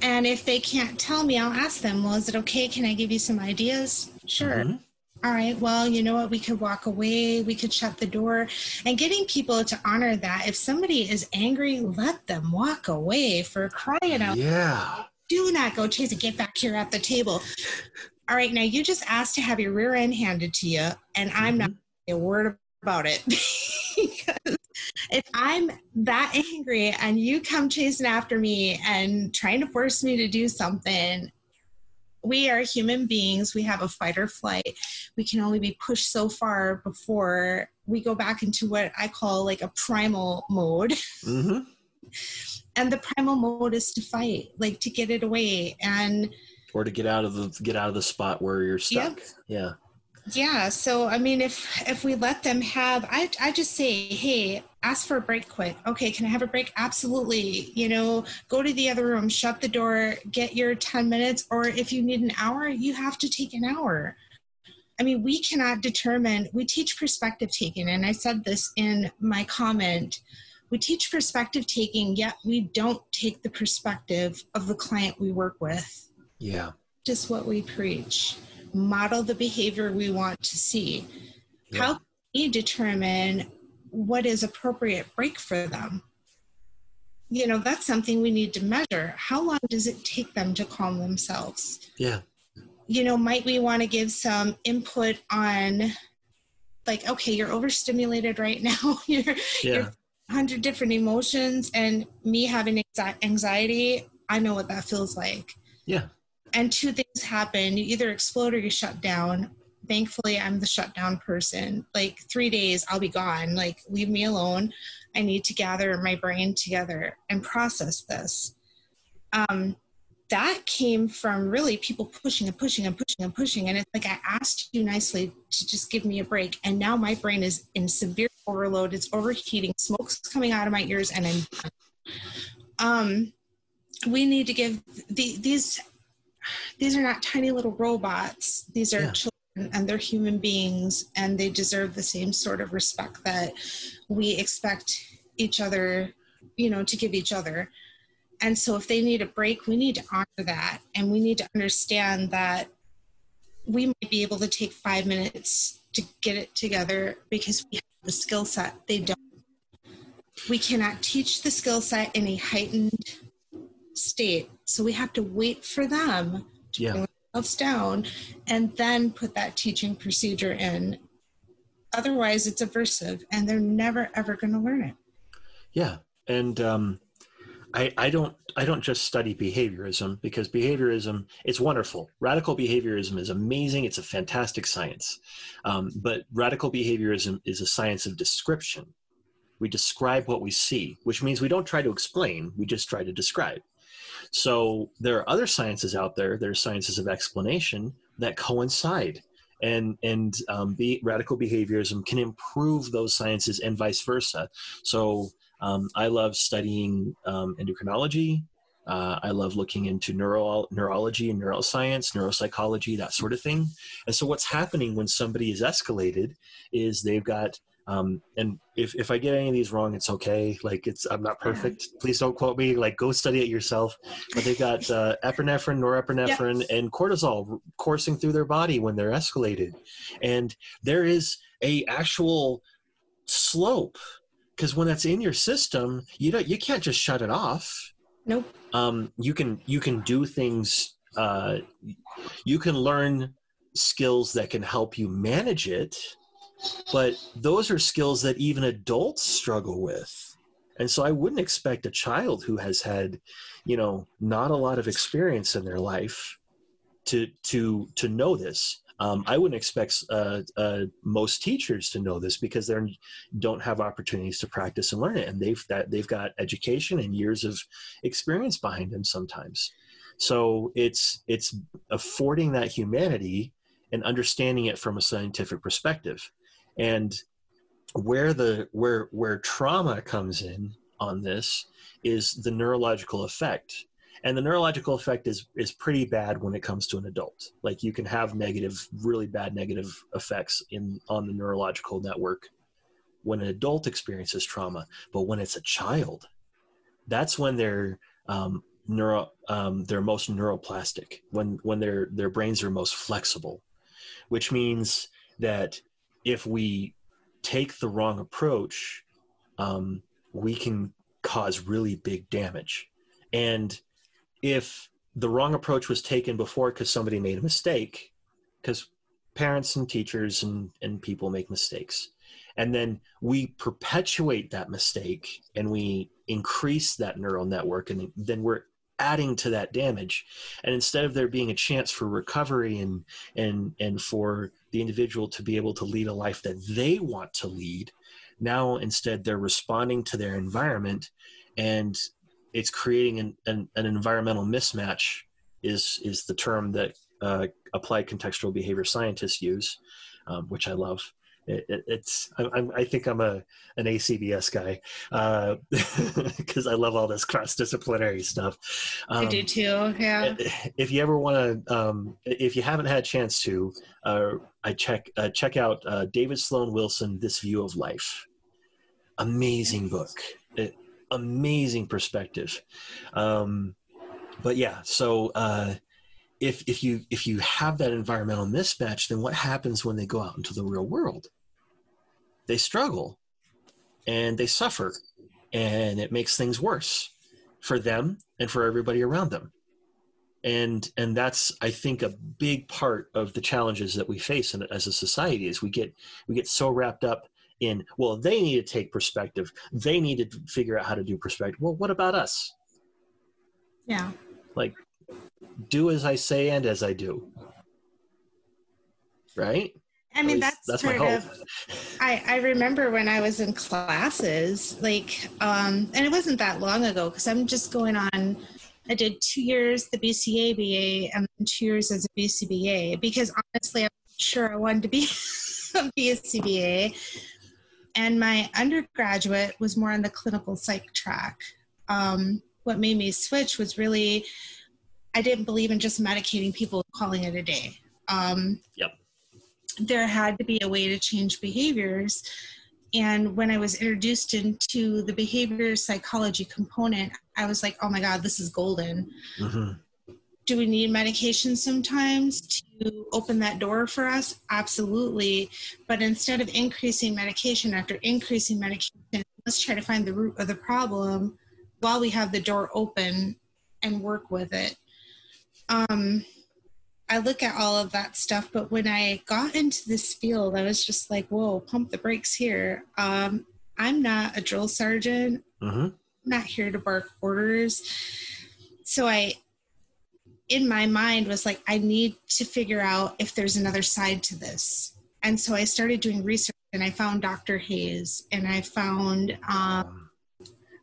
And if they can't tell me, I'll ask them, well, is it okay? Can I give you some ideas? Sure. Mhm. All right. Well, you know what? We could walk away. We could shut the door. And getting people to honor that. If somebody is angry, let them walk away for crying out. yeah Do not go chase it. Get back here at the table. All right. Now, you just asked to have your rear end handed to you, and I'm not Mhm. a word about it. (laughs) because if I'm that angry and you come chasing after me and trying to force me to do something, we are human beings. We have a fight or flight. We can only be pushed so far before we go back into what I call like a primal mode. hmm (laughs) And the primal mode is to fight, like to get it away. And or to get out of the get out of the spot where you're stuck yeah Yeah, so I mean, if if we let them have, I I just say, hey, ask for a break quick. Okay, can I have a break? Absolutely. You know, go to the other room, shut the door, get your ten minutes, or if you need an hour, you have to take an hour. I mean, we cannot determine. We teach perspective taking, and I said this in my comment. We teach perspective taking, yet we don't take the perspective of the client we work with yeah just what we preach model the behavior we want to see. Yeah. how can we determine what is appropriate break for them? You know that's something we need to measure. How long does it take them to calm themselves? Yeah. You know might we want to give some input on like okay you're overstimulated right (laughs) now. You're yeah. 100 different emotions and me having anxiety i know what that feels like. Yeah and two things happen. You either explode or you shut down. Thankfully i'm the shutdown person. Like three days i'll be gone. Like leave me alone. I need to gather my brain together and process this. Um, that came from really people pushing and pushing and pushing and pushing. And it's like i asked you nicely to just give me a break. And now my brain is in severe overload. It's overheating. Smoke's coming out of my ears and i'm um, we need to give the, these these are not tiny little robots. These are Yeah. children and they're human beings and they deserve the same sort of respect that we expect each other you know to give each other. And so if they need a break we need to honor that and we need to understand that we might be able to take five minutes to get it together because we have the skill set. They don't. We cannot teach the skill set in a heightened state so we have to wait for them to Yeah. bring themselves down and then put that teaching procedure in otherwise it's aversive and they're never ever going to learn it Yeah, and um, I, I don't I don't just study behaviorism because behaviorism it's wonderful. Radical behaviorism is amazing. It's a fantastic science, um, but radical behaviorism is a science of description. We describe what we see, which means we don't try to explain. We just try to describe. So there are other sciences out there. There are sciences of explanation that coincide, and and um, be, radical behaviorism can improve those sciences and vice versa. So um, I love studying um, endocrinology. Uh, I love looking into neuro- neurology and neuroscience, neuropsychology, that sort of thing. And so, what's happening when somebody is escalated is they've got Um, and if, if I get any of these wrong, it's okay. Like it's, I'm not perfect. Please don't quote me. Like go study it yourself. But they've got uh, epinephrine, norepinephrine, yep. and cortisol coursing through their body when they're escalated. And there is a actual slope because when that's in your system, you don't, you can't just shut it off. Nope. Um, you can, you can do things, uh, you can learn skills that can help you manage it but those are skills that even adults struggle with. And so i wouldn't expect a child who has had you know not a lot of experience in their life to to to know this. Um, i wouldn't expect uh, uh, most teachers to know this because they don't have opportunities to practice and learn it. And they've that they've got education and years of experience behind them sometimes. So it's it's affording that humanity and understanding it from a scientific perspective and where the where where trauma comes in on this is the neurological effect. And the neurological effect is is pretty bad when it comes to an adult. Like you can have negative really bad negative effects in on the neurological network when an adult experiences trauma. But when it's a child that's when they're um, neuro um, they're most neuroplastic when when their their brains are most flexible which means that if we take the wrong approach, um, we can cause really big damage. And if the wrong approach was taken before because somebody made a mistake, because parents and teachers and, and people make mistakes, and then we perpetuate that mistake and we increase that neural network, and then we're adding to that damage. And instead of there being a chance for recovery and and and for the individual to be able to lead a life that they want to lead now instead they're responding to their environment and it's creating an, an, an environmental mismatch is is the term that uh, applied contextual behavior scientists use um, which i love it, it, it's I, I, think I'm a an ACBS guy because uh, (laughs) I love all this cross disciplinary stuff. Um, I do too. Yeah. If you ever want to, um, if you haven't had a chance to, uh, I check uh, check out uh, David Sloan Wilson, This View of Life. Amazing book. It, amazing perspective. Um, but yeah, so uh, if if you if you have that environmental mismatch, then what happens when they go out into the real world? They struggle and they suffer and it makes things worse for them and for everybody around them. And and that's i think a big part of the challenges that we face in, as a society is we get we get so wrapped up in well they need to take perspective. They need to figure out how to do perspective. Well what about us? Yeah. Like do as i say and as i do. Right I mean, that's, that's sort of. I I remember when I was in classes, like, um, and it wasn't that long ago because I'm just going on. I did two years the BCaBA and two years as a BCBA because honestly, I'm sure I wanted to be (laughs) a BCBA. And my undergraduate was more on the clinical psych track. Um, what made me switch was really I didn't believe in just medicating people, calling it a day. Um, yep there had to be a way to change behaviors. And when I was introduced into the behavior psychology component, I was like, oh my God, this is golden. Mm-hmm. Do we need medication sometimes to open that door for us? Absolutely. But instead of increasing medication after increasing medication, let's try to find the root of the problem while we have the door open and work with it. Um, I look at all of that stuff, but when I got into this field, I was just like, whoa, pump the brakes here. Um, I'm not a drill sergeant. I'm not here to bark orders. So I, in my mind, was like, I need to figure out if there's another side to this. And so I started doing research and I found Dr. Hayes and I found um,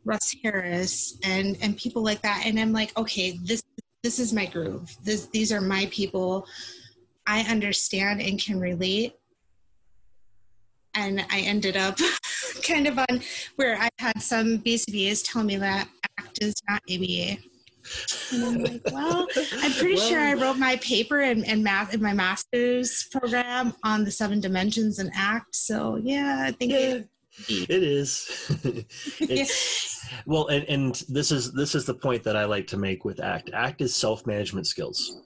Russ Harris and, and people like that. And I'm like, okay, this this is my groove. This, these are my people. I understand and can relate. And I ended up (laughs) kind of on where I had some BCBAs tell me that ACT is not ABA. And I'm like, (laughs) well, I'm pretty well, sure I wrote my paper in, in math in my master's program on the seven dimensions and ACT. So yeah, I think yeah, it, it is. (laughs) it's, (laughs) well, and, and this is this is the point that I like to make with ACT. ACT is self management skills.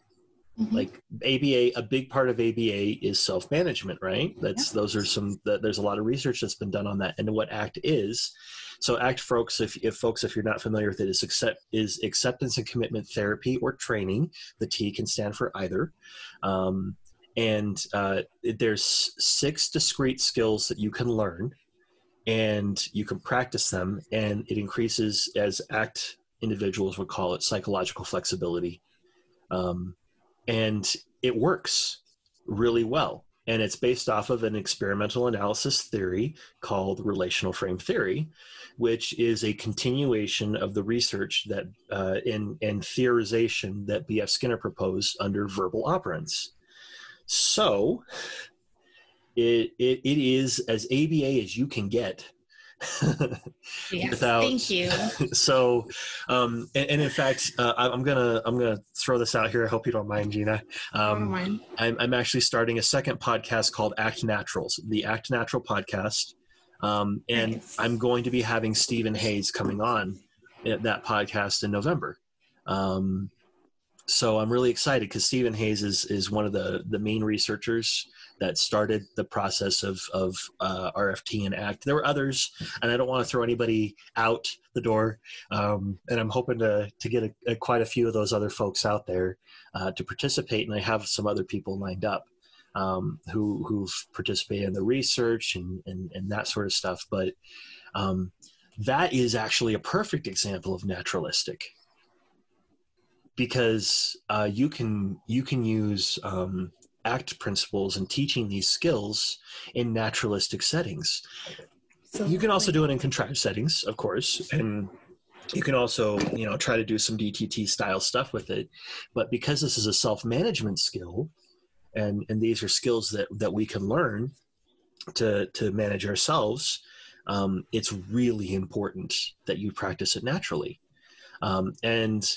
Mm-hmm. Like ABA, a big part of ABA is self management, right? That's yeah. those are some. There's a lot of research that's been done on that, and what ACT is. So ACT, folks, if, if folks, if you're not familiar with it, is accept is acceptance and commitment therapy or training. The T can stand for either. Um, and uh, there's six discrete skills that you can learn and you can practice them and it increases as act individuals would call it psychological flexibility um, and it works really well. And it's based off of an experimental analysis theory called relational frame theory, which is a continuation of the research that uh, in, and theorization that B.F. Skinner proposed under verbal operants. So it, it, it is as ABA as you can get. (laughs) Yes, without thank you. (laughs) So um and, and in fact uh, i'm gonna i'm gonna throw this out here. I hope you don't mind gina. Um mind. I'm, I'm actually starting a second podcast called act naturals the act natural podcast. Um and nice. i'm going to be having steven hayes coming on that podcast in november. Um so i'm really excited because steven hayes is is one of the the main researchers that started the process of of uh, RFT and ACT. There were others, and I don't want to throw anybody out the door. Um, and I'm hoping to to get a, a, quite a few of those other folks out there uh, to participate. And I have some other people lined up um, who who've participated in the research and and, and that sort of stuff. But um, that is actually a perfect example of naturalistic because uh, you can you can use um, act principles and teaching these skills in naturalistic settings. So you can also do it in contrived settings, of course, and you can also, you know, try to do some DTT style stuff with it. But because this is a self-management skill, and and these are skills that that we can learn to to manage ourselves, um, it's really important that you practice it naturally. Um, and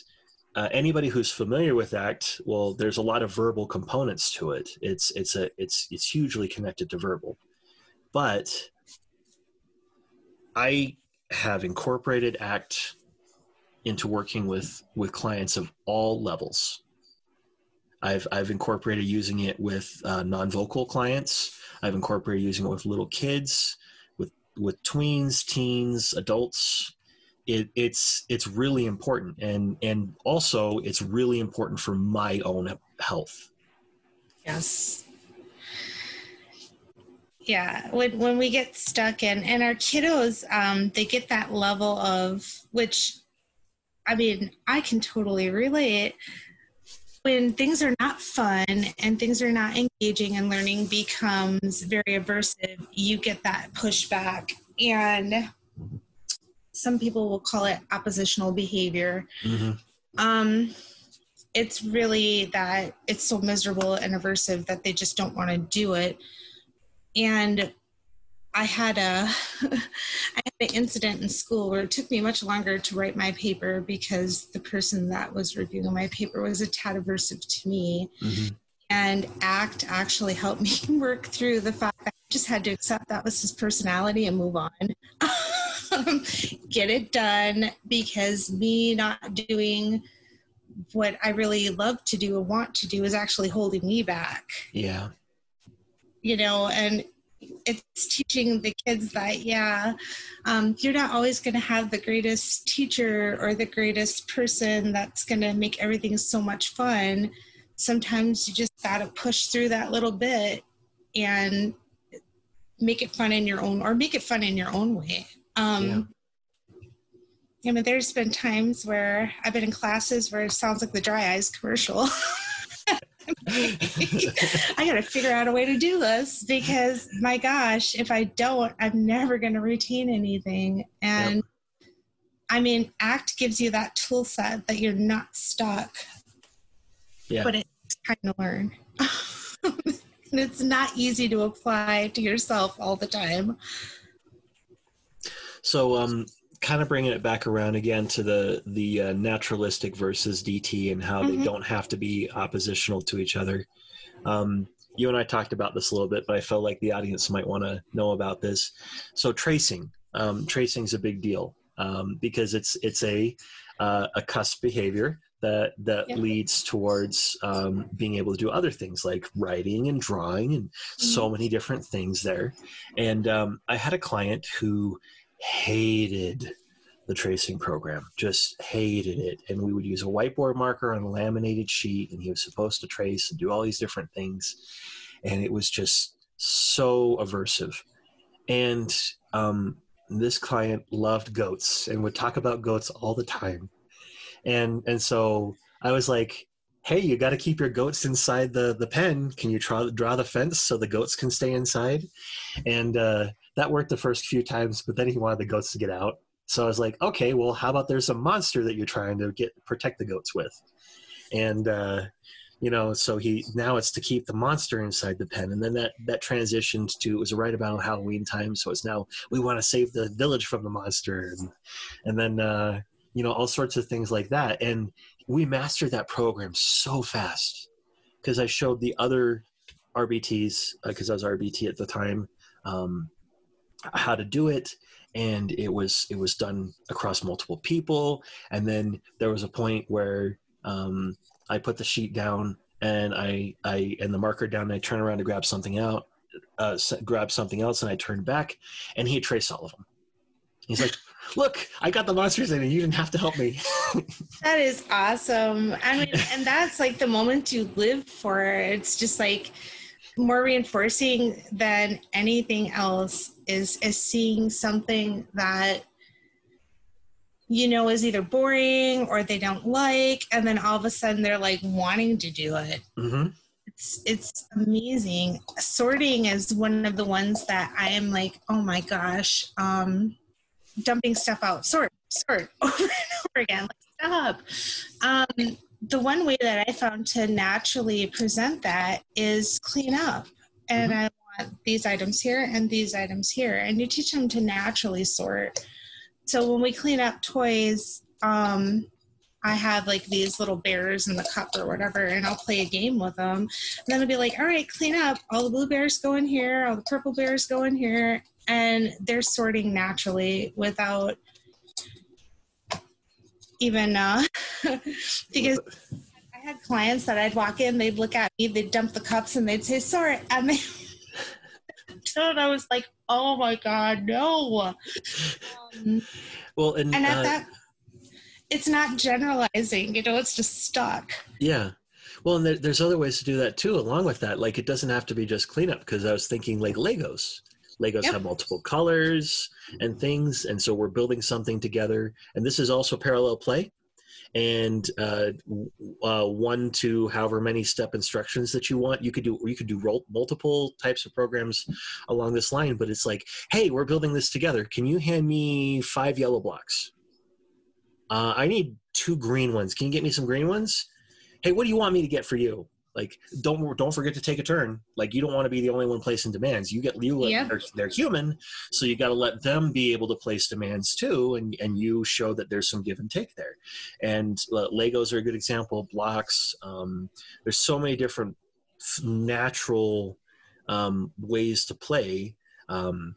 uh, anybody who's familiar with ACT, well, there's a lot of verbal components to it. It's it's a it's it's hugely connected to verbal, but I have incorporated ACT into working with with clients of all levels. I've I've incorporated using it with uh, non-vocal clients. I've incorporated using it with little kids, with with tweens, teens, adults it, it's it's really important. And and also it's really important for my own health. Yes. Yeah when, when we get stuck in and our kiddos um, they get that level of which i mean i can totally relate. When things are not fun and things are not engaging and learning becomes very aversive you get that pushback. And some people will call it oppositional behavior. Mm-hmm. Um, it's really that it's so miserable and aversive that they just don't want to do it. And I had a (laughs) I had an incident in school where it took me much longer to write my paper because the person that was reviewing my paper was a tad aversive to me. Mm-hmm. And ACT actually helped (laughs) me work through the fact that I just had to accept that was his personality and move on. (laughs) get it done because me not doing what I really love to do and want to do is actually holding me back. Yeah. You know, and it's teaching the kids that, yeah, um, you're not always going to have the greatest teacher or the greatest person that's going to make everything so much fun. Sometimes you just got to push through that little bit and make it fun in your own, or make it fun in your own way. Um, yeah. I mean, there's been times where I've been in classes where it sounds like the dry eyes commercial. (laughs) I got to figure out a way to do this because my gosh, if I don't, I'm never going to retain anything. And yep. I mean, ACT gives you that tool set that you're not stuck, yeah. but it's kind to learn. (laughs) and it's not easy to apply to yourself all the time. So, um, kind of bringing it back around again to the the uh, naturalistic versus DT and how mm-hmm. they don't have to be oppositional to each other. Um, you and I talked about this a little bit, but I felt like the audience might want to know about this. So tracing, um, tracing is a big deal um, because it's it's a uh, a cusp behavior that that yeah. leads towards um, being able to do other things like writing and drawing and mm-hmm. so many different things there. And um, I had a client who hated the tracing program, just hated it. And we would use a whiteboard marker on a laminated sheet, and he was supposed to trace and do all these different things. And it was just so aversive. And um, this client loved goats and would talk about goats all the time. And and so I was like, hey, you got to keep your goats inside the the pen. Can you draw draw the fence so the goats can stay inside? And uh, that worked the first few times, but then he wanted the goats to get out. So I was like, okay, well, how about there's a monster that you're trying to get protect the goats with, and uh, you know, so he now it's to keep the monster inside the pen, and then that that transitioned to it was right about Halloween time, so it's now we want to save the village from the monster, and and then uh, you know all sorts of things like that, and we mastered that program so fast because I showed the other RBTs because uh, I was RBT at the time. Um, how to do it and it was it was done across multiple people and then there was a point where um, i put the sheet down and i i and the marker down and i turn around to grab something out uh, grab something else and i turn back and he traced all of them he's like look i got the monsters in and you didn't have to help me. (laughs) That is awesome. I mean and that's like the moment you live for it's just like more reinforcing than anything else is is seeing something that you know is either boring or they don't like and then all of a sudden they're like wanting to do it. Mm-hmm. it's it's amazing. Sorting is one of the ones that i am like oh my gosh um dumping stuff out sort sort (laughs) over and over again like stop um the one way that I found to naturally present that is clean up. And mm-hmm. I want these items here and these items here. And you teach them to naturally sort. So when we clean up toys, um, I have like these little bears in the cup or whatever, and I'll play a game with them. And then I'll be like, all right, clean up. All the blue bears go in here, all the purple bears go in here. And they're sorting naturally without even uh, (laughs) because I had clients that I'd walk in, they'd look at me, they'd dump the cups, and they'd say sorry, and they. and I was like, "Oh my god, no!" Um, well, and, and at uh, that, it's not generalizing. You know, it's just stuck. Yeah, well, and there, there's other ways to do that too. Along with that, like it doesn't have to be just cleanup. Because I was thinking like Legos. Legos yep. have multiple colors and things, and so we're building something together. And this is also parallel play, and uh, uh, one to however many step instructions that you want. You could do you could do multiple types of programs along this line. But it's like, hey, we're building this together. Can you hand me five yellow blocks? Uh, I need two green ones. Can you get me some green ones? Hey, what do you want me to get for you? Like don't don't forget to take a turn. Like you don't want to be the only one placing demands. You get you yeah. they're, they're human so you got to let them be able to place demands too and and you show that there's some give and take there. And uh, legos are a good example blocks um, there's so many different natural um, ways to play. Um,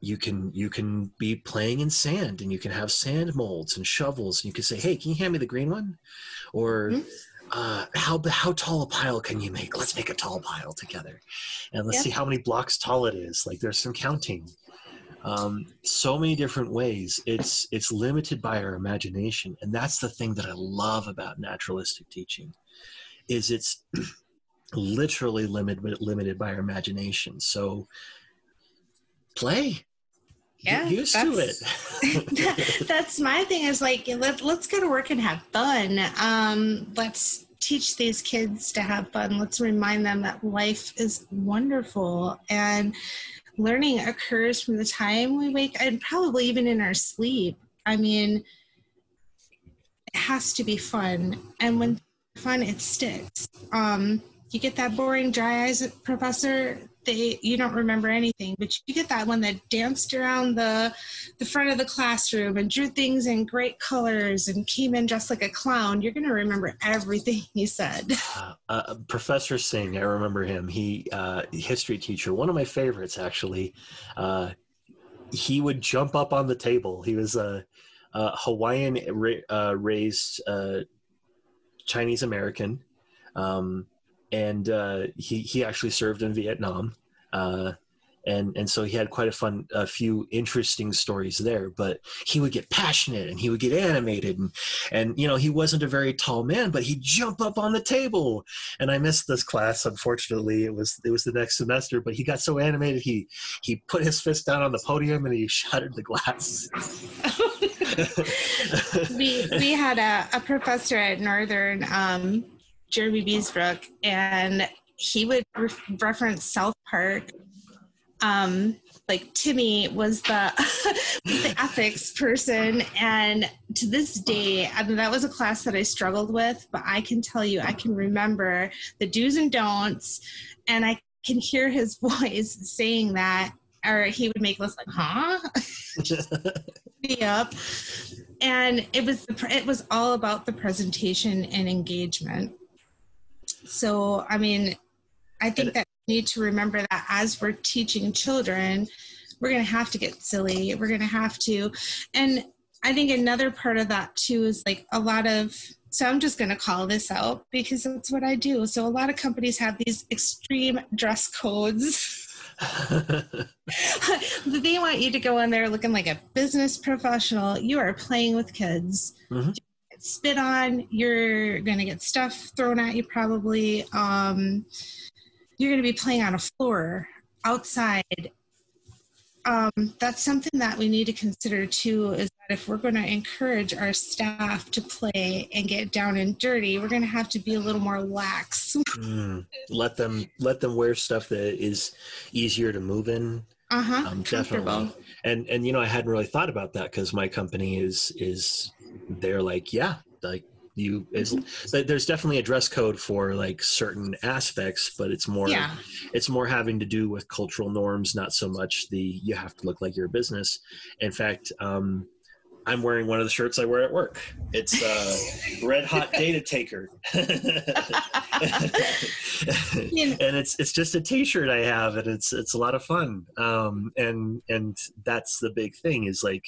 you can you can be playing in sand and you can have sand molds and shovels and you can say hey can you hand me the green one? Or mm-hmm uh, how how tall a pile can you make? Let's make a tall pile together, and let's yep. see how many blocks tall it is. Like there's some counting. Um, so many different ways. It's it's limited by our imagination, and that's the thing that I love about naturalistic teaching, is it's (clears throat) literally limited limited by our imagination. So play yeah, used to it. (laughs) that's my thing is like let, let's go to work and have fun. Um, let's teach these kids to have fun. Let's remind them that life is wonderful. And learning occurs from the time we wake and probably even in our sleep. I mean it has to be fun. And when fun it sticks. Um, you get that boring dry eyes professor they you don't remember anything but you get that one that danced around the the front of the classroom and drew things in great colors and came in dressed like a clown. You're going to remember everything he said. (laughs) Uh, uh, professor singh i remember him. He uh, history teacher one of my favorites actually. Uh, he would jump up on the table. He was a, hawaiian uh, raised uh, chinese american. Um, and uh, he he actually served in Vietnam, uh, and and so he had quite a fun, a few interesting stories there. But he would get passionate and he would get animated, and and you know he wasn't a very tall man, but he'd jump up on the table. And I missed this class, unfortunately. It was it was the next semester, but he got so animated he he put his fist down on the podium and he (laughs) shattered the glass. (laughs) we we had a, a professor at Northern. Um, Jeremy Beesbrook, and he would re- reference South Park. Um, like Timmy was the (laughs) was the ethics person, and to this day, I mean, that was a class that I struggled with. But I can tell you, I can remember the do's and don'ts, and I can hear his (laughs) voice saying that, or he would make us like, "Huh." (laughs) me up and it was it was all about the presentation and engagement so, I mean, I think that we need to remember that as we're teaching children, we're going to have to get silly. We're going to have to. And I think another part of that too is like a lot of, so I'm just going to call this out because that's what I do. So a lot of companies have these extreme dress codes. (laughs) they want you to go in there looking like a business professional. You are playing with kids. Mm-hmm spit on. You're going to get stuff thrown at you, probably. Um, you're going to be playing on a floor outside. Um, that's something that we need to consider too is that if we're going to encourage our staff to play and get down and dirty we're going to have to be a little more lax (laughs) mm, let them let them wear stuff that is easier to move in uh-huh um, definitely and and you know i hadn't really thought about that because my company is is they're like, yeah, like you is mm-hmm. there's definitely a dress code for like certain aspects but it's more yeah. it's more having to do with cultural norms not so much the you have to look like your business in fact um I'm wearing one of the shirts I wear at work. It's uh, Red Hot (laughs) Data Taker, (laughs) and it's it's just a T-shirt I have, and it's it's a lot of fun. Um, and and that's the big thing is like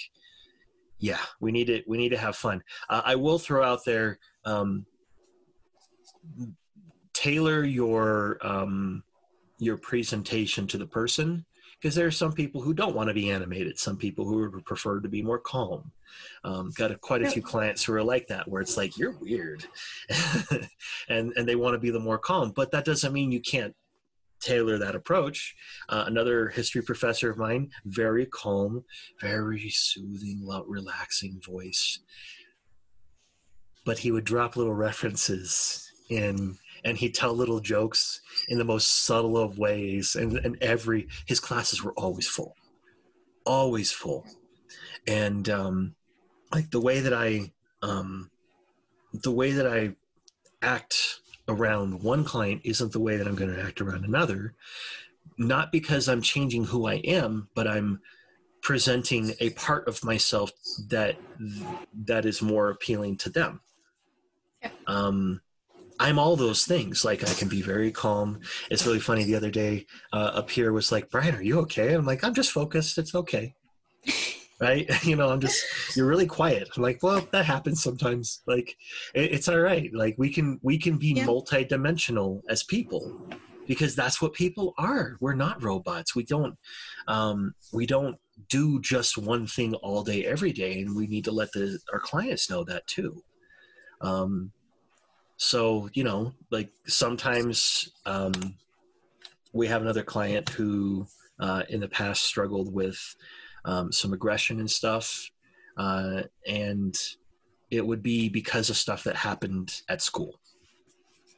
yeah, we need to we need to have fun. Uh, I will throw out there um, tailor your um, your presentation to the person because there are some people who don't want to be animated some people who would prefer to be more calm. Um, got a, quite a few clients who are like that where it's like you're weird. (laughs) And and they want to be the more calm but that doesn't mean you can't tailor that approach. Uh, another history professor of mine, very calm, very soothing, relaxing voice. But he would drop little references in and he'd tell little jokes in the most subtle of ways and, and every his classes were always full always full and um like the way that i um the way that i act around one client isn't the way that I'm going to act around another. Not because I'm changing who I am, but I'm presenting a part of myself that that is more appealing to them. Um, I'm all those things. Like I can be very calm. It's really funny. The other day, uh, up here was like, Brian, are you okay? I'm like, I'm just focused. It's okay (laughs) right? (laughs) You know, I'm just you're really quiet. I'm like, well, that happens sometimes. Like, it, it's all right. Like we can we can be yeah. multidimensional as people because that's what people are. We're not robots. We don't um, we don't do just one thing all day every day, and we need to let the our clients know that too. Um, so you know, like sometimes um, we have another client who uh, in the past struggled with um, some aggression and stuff. Uh, and it would be because of stuff that happened at school.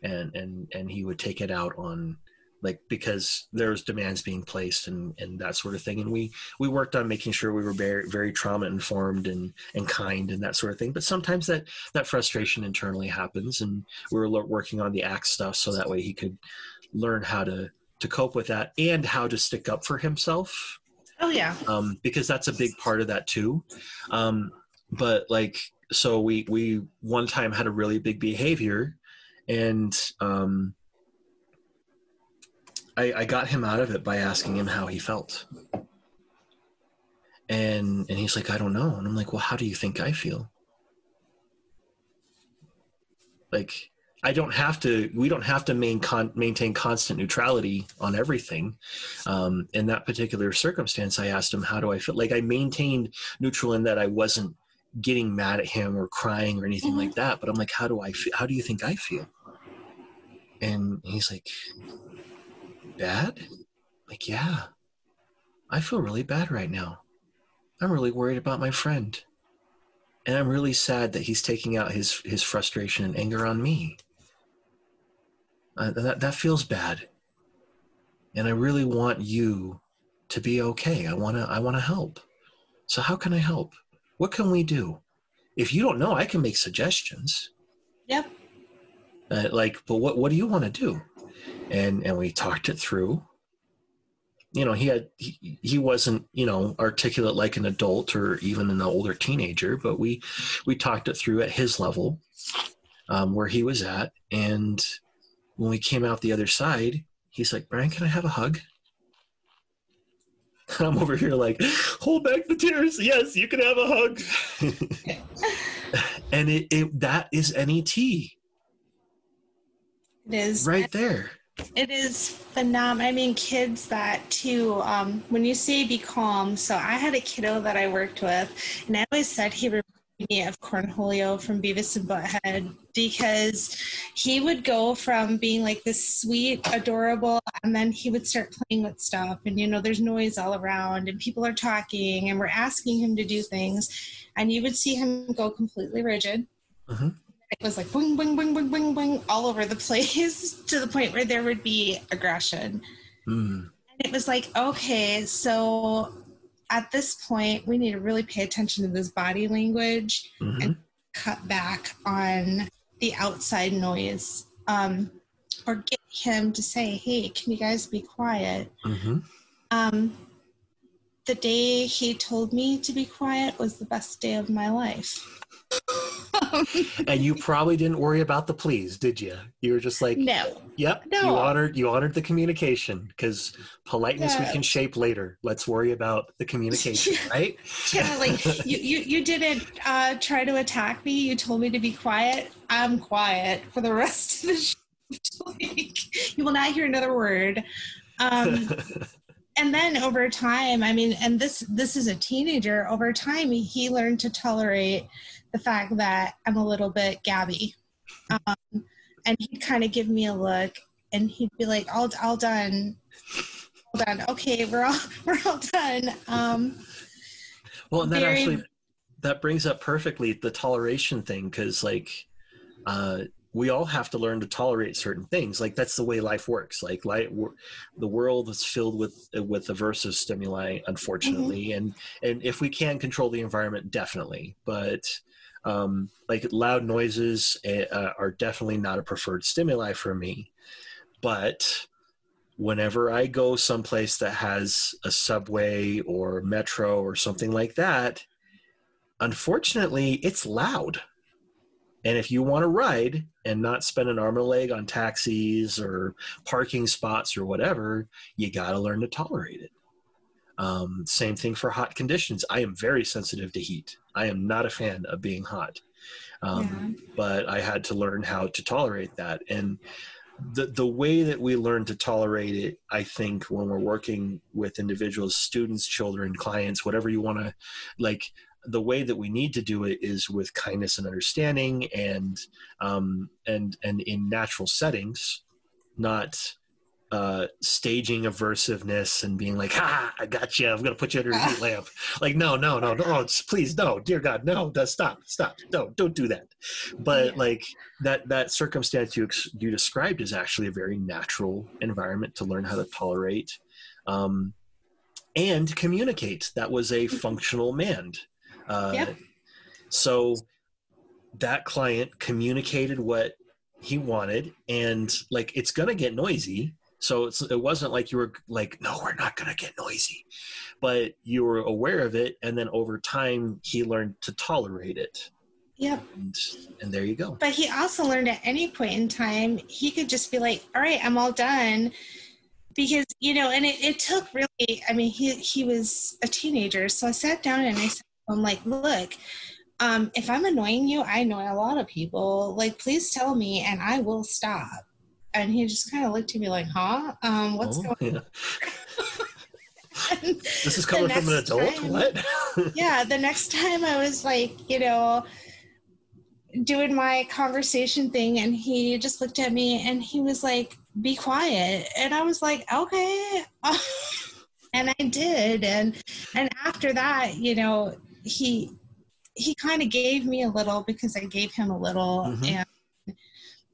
And, and, and he would take it out on like because there's demands being placed and and that sort of thing and we we worked on making sure we were very very trauma informed and and kind and that sort of thing but sometimes that that frustration internally happens and we were working on the act stuff so that way he could learn how to to cope with that and how to stick up for himself oh yeah um, because that's a big part of that too um, but like so we we one time had a really big behavior and um, I, I got him out of it by asking him how he felt. And and he's like, I don't know. And I'm like, well, how do you think I feel? Like, I don't have to. We don't have to main con, maintain constant neutrality on everything. Um, in that particular circumstance, I asked him, "How do I feel?" Like I maintained neutral in that I wasn't getting mad at him or crying or anything mm-hmm. like that. But I'm like, "How do I? Feel? How do you think I feel?" And he's like, bad? Like, yeah, I feel really bad right now. I'm really worried about my friend. And I'm really sad that he's taking out his, his frustration and anger on me. Uh, that, that feels bad. And I really want you to be okay. I want to I want to help. So how can I help? What can we do? If you don't know, I can make suggestions. Yep. Uh, like, but what what do you want to do? and and we talked it through you know he had he, he wasn't you know articulate like an adult or even an older teenager but we we talked it through at his level um, where he was at and when we came out the other side he's like brian can i have a hug (laughs) i'm over here like hold back the tears yes you can have a hug (laughs) and it, it that is net it is right there it is phenomenal. I mean, kids that too. Um, when you say be calm, so I had a kiddo that I worked with, and I always said he reminded me of Cornholio from Beavis and Butthead because he would go from being like this sweet, adorable, and then he would start playing with stuff, and you know, there's noise all around, and people are talking, and we're asking him to do things, and you would see him go completely rigid. Mm-hmm it was like boing, boing, boing, boing, boing, boing, all over the (laughs) place to the point where there would be aggression. Mm. And it was like, okay, so at this point, we need to really pay attention to this body language mm-hmm. and cut back on the outside noise. Um, or get him to say, hey, can you guys be quiet? Mm-hmm. Um, the day he told me to be quiet was the best day of my life. (laughs) and you probably didn't worry about the please, did you? You were just like, no. Yep. No. You honored you honored the communication because politeness we can shape later. Let's worry about the communication, (laughs) right? yeah, like you, you you didn't uh, try to attack me. You told me to be quiet. I'm quiet for the rest of the (laughs) show. like, you will not hear another word. Um, and then over time, I mean, and this this is a teenager. Over time, he learned to tolerate the fact that I'm a little bit gabby. Um, and he'd kind of give me a look and he'd be like, all, all done. All done. Okay, we're all, (laughs) we're all done. Um, well, and that very... actually, that brings up perfectly the toleration thing. Cause like, uh, we all have to learn to tolerate certain things like that's the way life works like life, the world is filled with with aversive stimuli unfortunately mm-hmm. and and if we can control the environment definitely but um, like loud noises eh, uh, are definitely not a preferred stimuli for me. But whenever I go someplace that has a subway or metro or something like that, unfortunately, it's loud. And if you want to ride and not spend an arm and a leg on taxis or parking spots or whatever, you got to learn to tolerate it. Um, same thing for hot conditions. I am very sensitive to heat. I am not a fan of being hot. Um, yeah. But I had to learn how to tolerate that. And the, the way that we learn to tolerate it, I think, when we're working with individuals, students, children, clients, whatever you want to like, the way that we need to do it is with kindness and understanding and um, and and in natural settings not uh, staging aversiveness and being like, "Ha, I got you. I'm gonna put you under a heat (laughs) lamp." Like, no, no, no, no, please, no, dear God, no, stop, stop, no, don't do that. But yeah. like that that circumstance you you described is actually a very natural environment to learn how to tolerate, um, and communicate. That was a functional man. Uh, yep. So that client communicated what he wanted and like it's gonna get noisy so it wasn't like you were like, no, we're not going to get noisy, but you were aware of it, and then over time he learned to tolerate it. Yep. And, and there you go. But he also learned at any point in time he could just be like, all right, I'm all done, because you know, and it, it took really. I mean, he he was a teenager, so I sat down and I said, I'm like, look. Um, if I'm annoying you, I annoy a lot of people. Like, please tell me, and I will stop and he just kind of looked at me like, "Huh? Um, what's oh, going?" on? (laughs) this is coming from an adult. Time, what? (laughs) yeah, the next time I was like, you know, doing my conversation thing, and he just looked at me and he was like, "Be quiet," and I was like, "Okay." (laughs) and I did, and and after that, you know, he he kind of gave me a little because I gave him a little, mm-hmm. and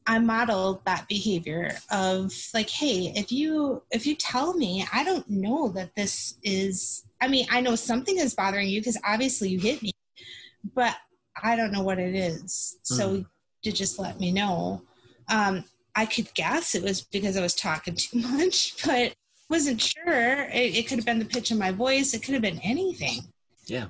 I modeled that behavior of like, hey, if you if you tell me, I don't know that this is I mean, I know something is bothering you because obviously you hit me, but I don't know what it is. So mm. to just let me know. Um, I could guess it was because I was talking too (laughs) much, but wasn't sure. It, it could have been the pitch of my voice. It could have been anything. Yeah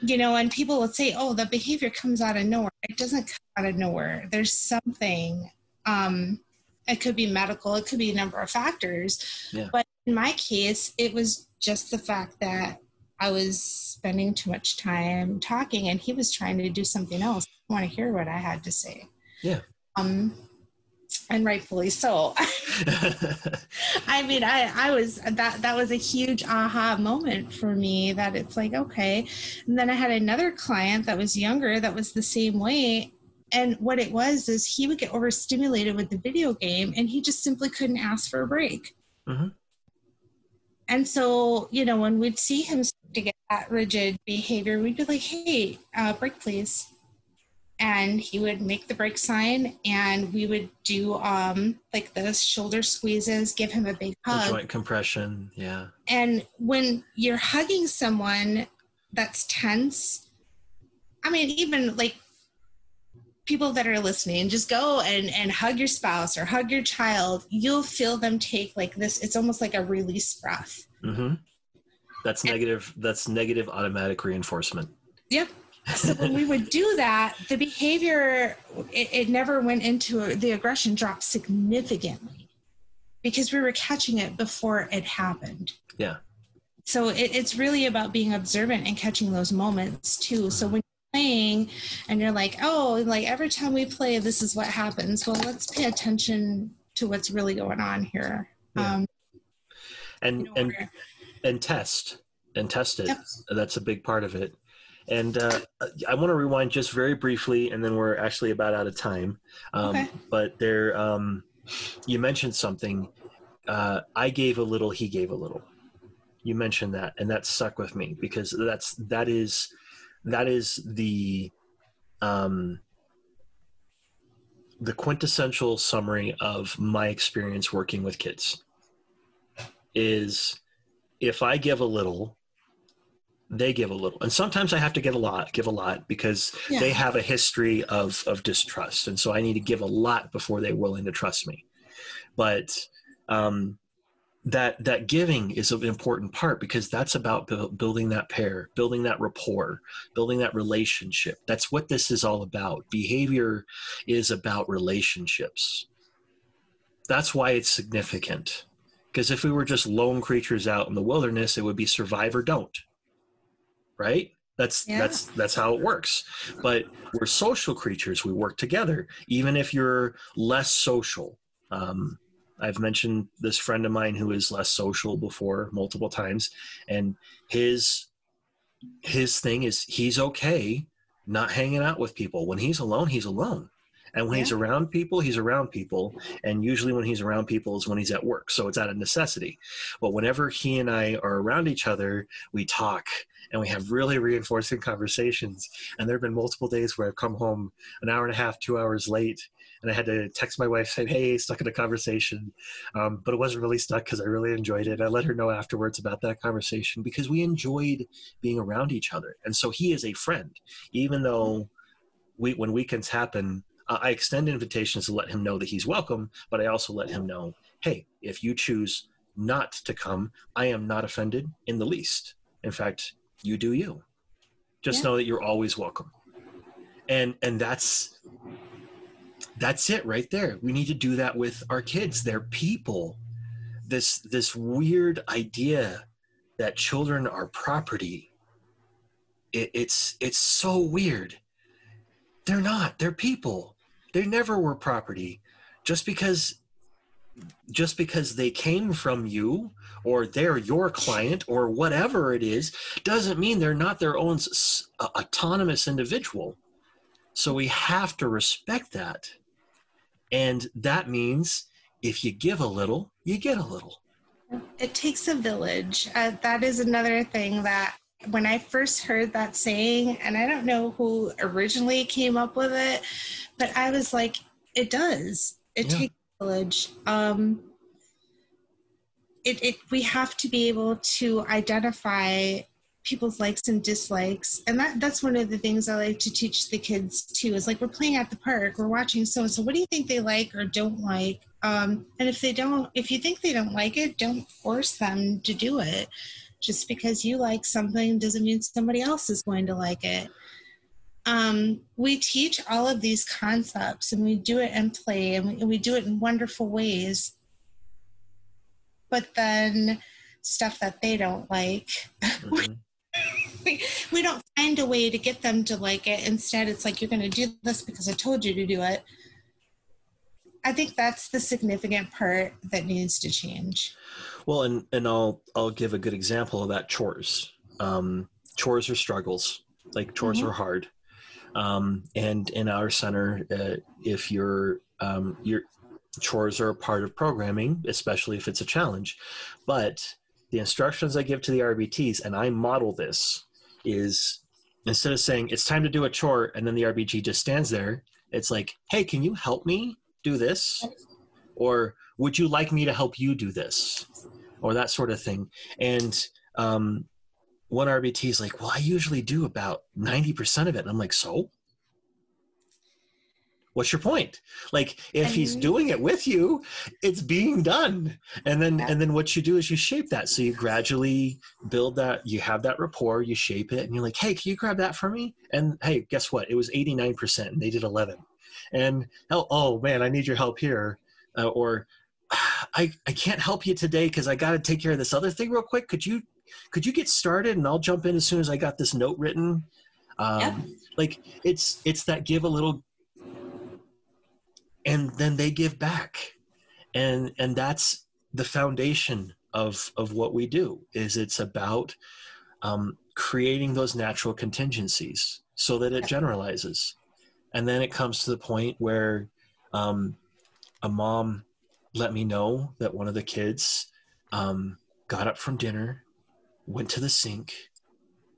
you know, and people would say, "Oh, the behavior comes out of nowhere." It doesn't come out of nowhere. There's something. Um, it could be medical. It could be a number of factors. Yeah. But in my case, it was just the fact that I was spending too much time talking, and he was trying to do something else. I want to hear what I had to say. Yeah. Um, and rightfully so. I mean, I, I was that that was a huge aha moment for me that it's like okay. And then I had another client that was younger that was the same way. And what it was is he would get overstimulated with the video game, and he just simply couldn't ask for a break. Mm-hmm. And so, you know, when we'd see him to get that rigid behavior, we'd be like, "Hey, uh, break, please." And he would make the break sign and we would do um like the shoulder squeezes give him a big hug. the joint compression yeah. And when you're hugging someone that's tense i mean even like people that are listening just go and and hug your spouse or hug your child. You'll feel them take like this it's almost like a release breath. Mm-hmm. that's and, negative that's negative automatic reinforcement. Yep so when we would do that, the behavior it, it never went into the aggression dropped significantly because we were catching it before it happened. Yeah. So it, it's really about being observant and catching those moments too. So when you're playing and you're like, oh, like every time we play, this is what happens. Well, let's pay attention to what's really going on here. Yeah. Um, and and and test and test it. Yep. That's a big part of it. And uh, I want to rewind just very briefly, and then we're actually about out of time. Um, okay. But there, um, you mentioned something. Uh, I gave a little, he gave a little. You mentioned that, and that stuck with me because that's that is that is the um, the quintessential summary of my experience working with kids. Is if I give a little, they give a little and sometimes i have to give a lot give a lot because yeah. they have a history of of distrust. And so i need to give a lot before they're willing to trust me. But um that that giving is an important part because that's about bu- building that pair building that rapport building that relationship. That's what this is all about. Behavior is about relationships. That's why it's significant. Because if we were just lone creatures out in the wilderness it would be survive or don't right? That's yeah. that's that's how it works. But we're social creatures. We work together even if you're less social. Um, i've mentioned this friend of mine who is less social before multiple times and his his thing is he's okay not hanging out with people. When he's alone he's alone And when Yeah. he's around people, he's around people. And usually when he's around people is when he's at work. So it's out of necessity. But whenever he and I are around each other, we talk and we have really reinforcing conversations. And there have been multiple days where I've come home an hour and a half, two hours late. And I had to text my wife saying, Hey, stuck in a conversation. Um, but it wasn't really stuck because I really enjoyed it. I let her know afterwards about that conversation because we enjoyed being around each other. And so he is a friend, even though we, when weekends happen, uh, I extend invitations to let him know that he's welcome, but I also let him know, hey, if you choose not to come, I am not offended in the least. In fact, you do you. Just Yeah. know that you're always welcome. And and that's that's it right there. We need to do that with our kids. They're people. This this weird idea that children are property. It, it's it's so weird. They're not. They're people. They never were property. Just because just because they came from you or they're your client or whatever it is doesn't mean they're not their own s- autonomous individual. So we have to respect that. And that means if you give a little, you get a little. It takes a village. Uh, that is another thing that when I first heard that saying, and I don't know who originally came up with it, but I was like, it does. It Yeah. takes village. Um, it, it we have to be able to identify people's likes and dislikes and that that's one of the things i like to teach the kids too is like we're playing at the park we're watching so and so what do you think they like or don't like um, and if they don't if you think they don't like it don't force them to do it just because you like something doesn't mean somebody else is going to like it um, we teach all of these concepts and we do it in play and we, and we do it in wonderful ways but then stuff that they don't like Mhm. (laughs) we, we don't find a way to get them to like it. Instead, it's like, you're going to do this because I told you to do it. I think that's the significant part that needs to change. Well, and and I'll I'll give a good example of that. Chores, um, chores are struggles. Like chores Mhm. are hard. Um, and in our center, uh, if you're um, your chores are a part of programming, especially if it's a challenge. But the instructions I give to the RBTs, and I model this, is instead of saying it's time to do a chore, and then the RBT just stands there, it's like, hey, can you help me do this? Or would you like me to help you do this? Or that sort of thing. And um, one RBT is like, well, I usually do about 90% of it. And I'm like, so? What's your point? Like, if he's doing it with you, it's being done. And then, and then what you do is you shape that. So you gradually build that. You have that rapport. You shape it, and you're like, hey, can you grab that for me? And hey, guess what? It was 89%, and they did 11. And oh, oh man, I need your help here. Uh, or I, I can't help you today because I got to take care of this other thing real quick. Could you could you get started and I'll jump in as soon as I got this note written. Um, Yep. Like it's it's that give a little, and then they give back, and and that's the foundation of of what we do. Is it's about um, creating those natural contingencies so that it generalizes, and then it comes to the point where um, a mom let me know that one of the kids um, got up from dinner, went to the sink,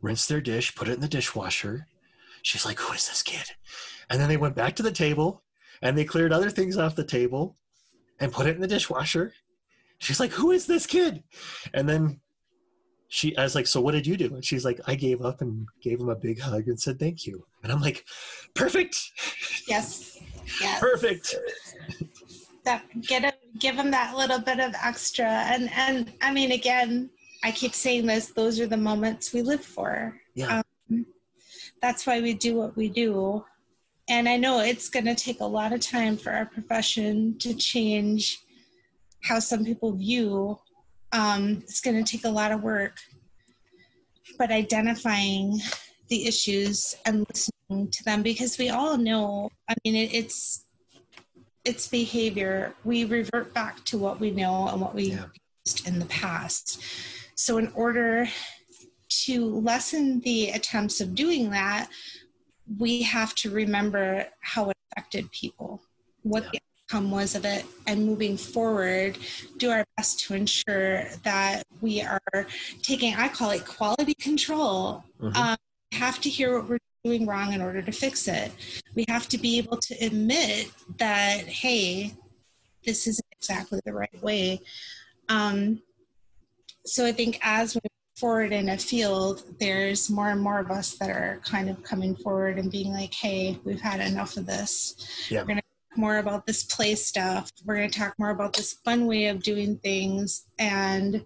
rinsed their dish, put it in the dishwasher. She's like, Who is this kid? And then they went back to the table and they cleared other things off the table and put it in the dishwasher. She's like, Who is this kid? And then she, I was like, So what did you do? And she's like, I gave up and gave him a big hug and said, Thank you. And I'm like, Perfect. Yes. (laughs) Yes. Perfect. That get a, give them that little bit of extra. And and I mean, again, I keep saying this. Those are the moments we live for. Yeah. Um, that's why we do what we do. And I know it's going to take a lot of time for our profession to change how some people view. Um, it's going to take a lot of work. But identifying the issues and listening to them because we all know, I mean, it, it's it's behavior. We revert back to what we know and what we Yeah. used in the past. So, in order to lessen the attempts of doing that, we have to remember how it affected people, what yeah. the outcome was of it, and moving forward, do our best to ensure that we are taking, I call it quality control. Mm-hmm. Um, have to hear what we're doing wrong in order to fix it. We have to be able to admit that, hey, this isn't exactly the right way. Um, so I think as we move forward in a field, there's more and more of us that are kind of coming forward and being like, hey, we've had enough of this. Yeah. We're going to talk more about this play stuff. We're going to talk more about this fun way of doing things. And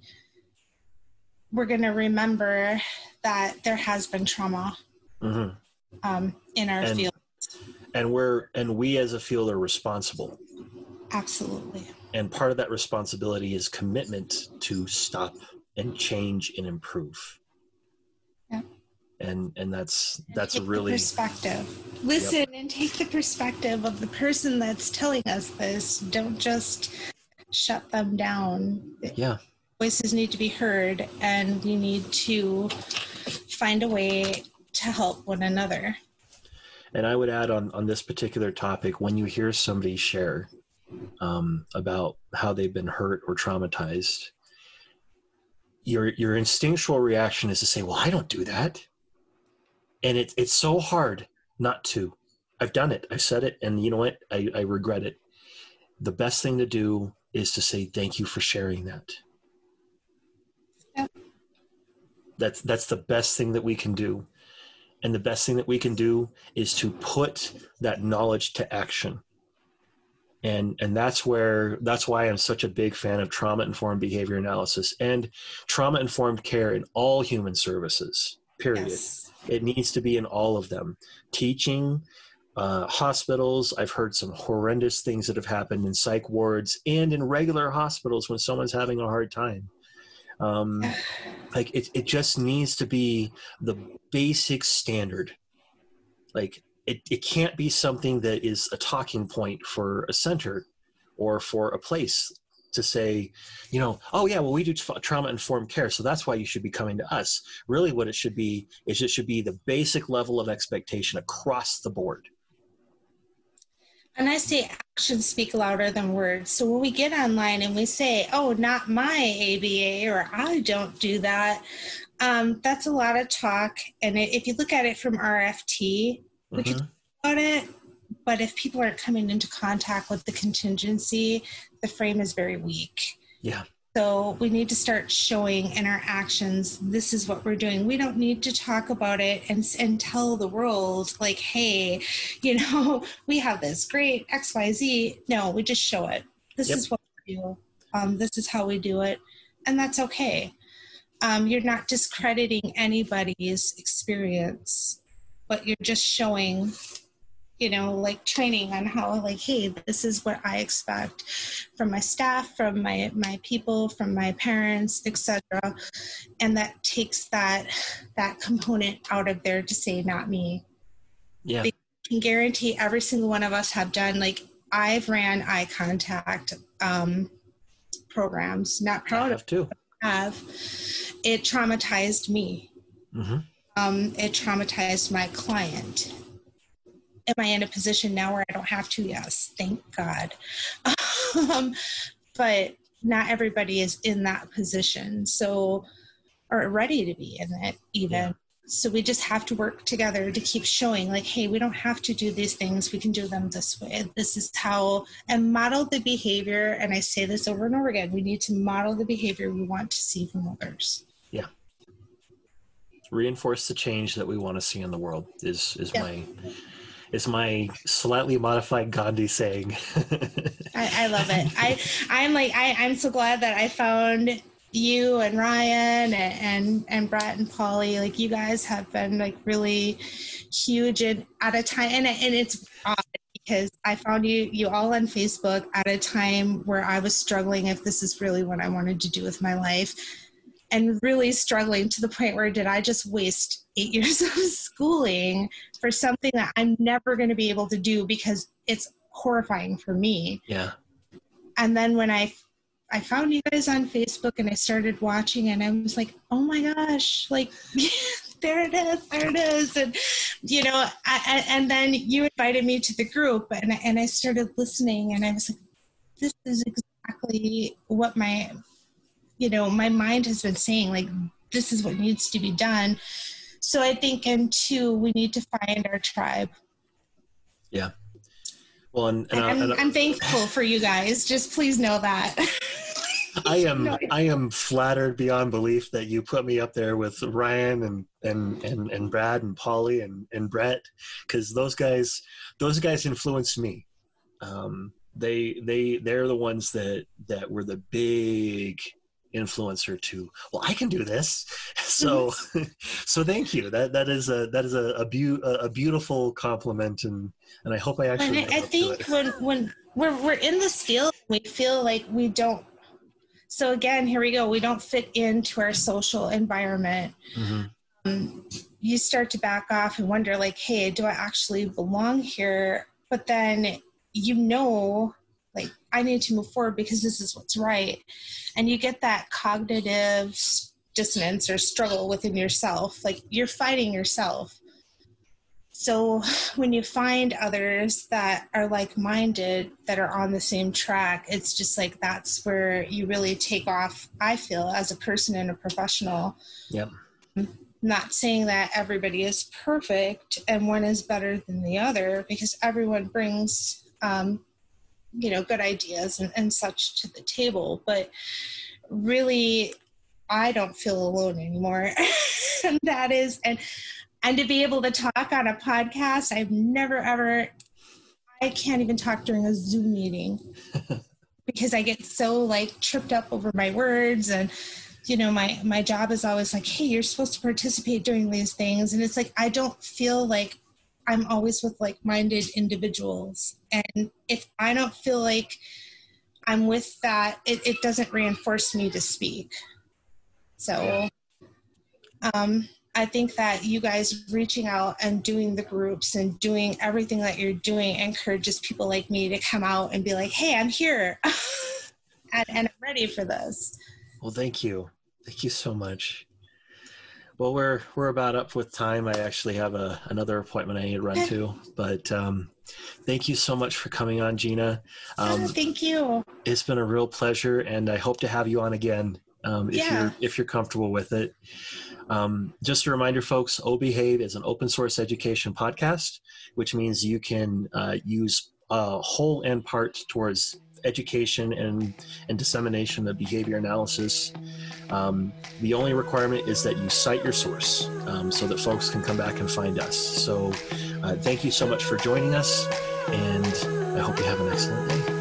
we're going to remember that there has been trauma mm-hmm. Um, in our and, field. And we're and we as a field are responsible. Absolutely. And part of that responsibility is commitment to stop and change and improve. Yeah. And and that's that's a really perspective. Listen yep. and take the perspective of the person that's telling us this. Don't just shut them down. Yeah. Voices need to be heard and you need to find a way to help one another. And I would add on on this particular topic when you hear somebody share um, about how they've been hurt or traumatized, your your instinctual reaction is to say, "Well, I don't do that," and it's it's so hard not to. I've done it. I've said it, and you know what? I, I regret it. The best thing to do is to say thank you for sharing that. That's that's the best thing that we can do. And the best thing that we can do is to put that knowledge to action. And and that's where that's why i'm such a big fan of trauma informed behavior analysis and trauma informed care in all human services period. Yes. it needs to be in all of them. Teaching uh, hospitals i've heard some horrendous things that have happened in psych wards and in regular hospitals when someone's having a hard time um, (sighs) like it, it just needs to be the basic standard like it, it can't be something that is a talking point for a center or for a place to say, you know, oh yeah, well we do trauma informed care, so that's why you should be coming to us. Really, what it should be is it should be the basic level of expectation across the board. And I say actions speak louder than words. So when we get online and we say, "Oh, not my ABA," or "I don't do that," um, that's a lot of talk. And if you look at it from RFT, we mm-hmm. about it, but if people aren't coming into contact with the contingency, the frame is very weak. Yeah. So we need to start showing in our actions, this is what we're doing. We don't need to talk about it and, and tell the world, like, hey, (laughs) you know, we have this great XYZ. No, we just show it. This yep. is what we do. Um, this is how we do it. And that's okay. Um, you're not discrediting anybody's experience but you're just showing you know like training on how like hey this is what i expect from my staff from my my people from my parents etc and that takes that that component out of there to say not me. Yeah. They can guarantee every single one of us have done like i've ran eye contact um programs not proud of too. Have. It traumatized me. Mm-hmm. Um, it traumatized my client. Am I in a position now where I don't have to? Yes, thank God. (laughs) um, but not everybody is in that position, so or ready to be in it even. Yeah. So we just have to work together to keep showing, like, hey, we don't have to do these things. We can do them this way. This is how, and model the behavior. And I say this over and over again. We need to model the behavior we want to see from others Yeah. reinforce the change that we want to see in the world is is yeah. my is my slightly modified Gandhi saying. (laughs) I, I, love it. I I'm like I I'm so glad that I found you and Ryan and and, and Brett and Paulie. Like you guys have been like really huge and at a time and and it's odd because I found you you all on Facebook at a time where I was struggling if this is really what I wanted to do with my life and really struggling to the point where did I just waste eight (laughs) years of schooling for something that I'm never going to be able to do because it's horrifying for me. Yeah. And then when I I found you guys on Facebook and I started watching and I was like, oh my gosh, like (laughs) there it is, there it is. And, you know, I, and then you invited me to the group and, and I started listening and I was like, this is exactly what my, you know, my mind has been saying, like, this is what needs to be done. So I think, and two, we need to find our tribe. Yeah. Well, and, and, and I'm, I'm thankful for you guys. Just please know that. (laughs) I am I am flattered beyond belief that you put me up there with Ryan and and and, and Brad and Paulie and, and Brett because those guys those guys influenced me. Um, they they they're the ones that that were the big influencer to well i can do this (laughs) so mm-hmm. (laughs) so thank you that that is a that is a a, bu- a beautiful compliment and and i hope i actually i think (laughs) when when we're, we're in this field we feel like we don't so again, here we go. We don't fit into our social environment. Mm-hmm. Um, you start to back off and wonder, like, hey, do I actually belong here? But then you know, like, I need to move forward because this is what's right. And you get that cognitive dissonance or struggle within yourself. Like, you're fighting yourself. So when you find others that are like minded, that are on the same track, it's just like that's where you really take off, I feel, as a person and a professional. Yep. Not saying that everybody is perfect and one is better than the other because everyone brings, um, you know, good ideas and, and such to the table. But really, I don't feel alone anymore. (laughs) and that is, and and to be able to talk on a podcast i've never ever i can't even talk during a zoom meeting (laughs) because i get so like tripped up over my words and you know my my job is always like hey you're supposed to participate during these things and it's like i don't feel like i'm always with like-minded individuals and if i don't feel like i'm with that it, it doesn't reinforce me to speak so um I think that you guys reaching out and doing the groups and doing everything that you're doing encourages people like me to come out and be like, hey, I'm here (laughs) and, and I'm ready for this. Well, thank you. Thank you so much. Well, we're we're about up with time. I actually have a another appointment I need to run to, but um, thank you so much for coming on, Gina. Um, oh, thank you. It's been a real pleasure, and I hope to have you on again um, if yeah. you're if you're comfortable with it. Um, just a reminder, folks, OBehave is an open source education podcast, which means you can uh, use uh, whole and part towards education and, and dissemination of behavior analysis. Um, the only requirement is that you cite your source um, so that folks can come back and find us. So uh, thank you so much for joining us, and I hope you have an excellent day.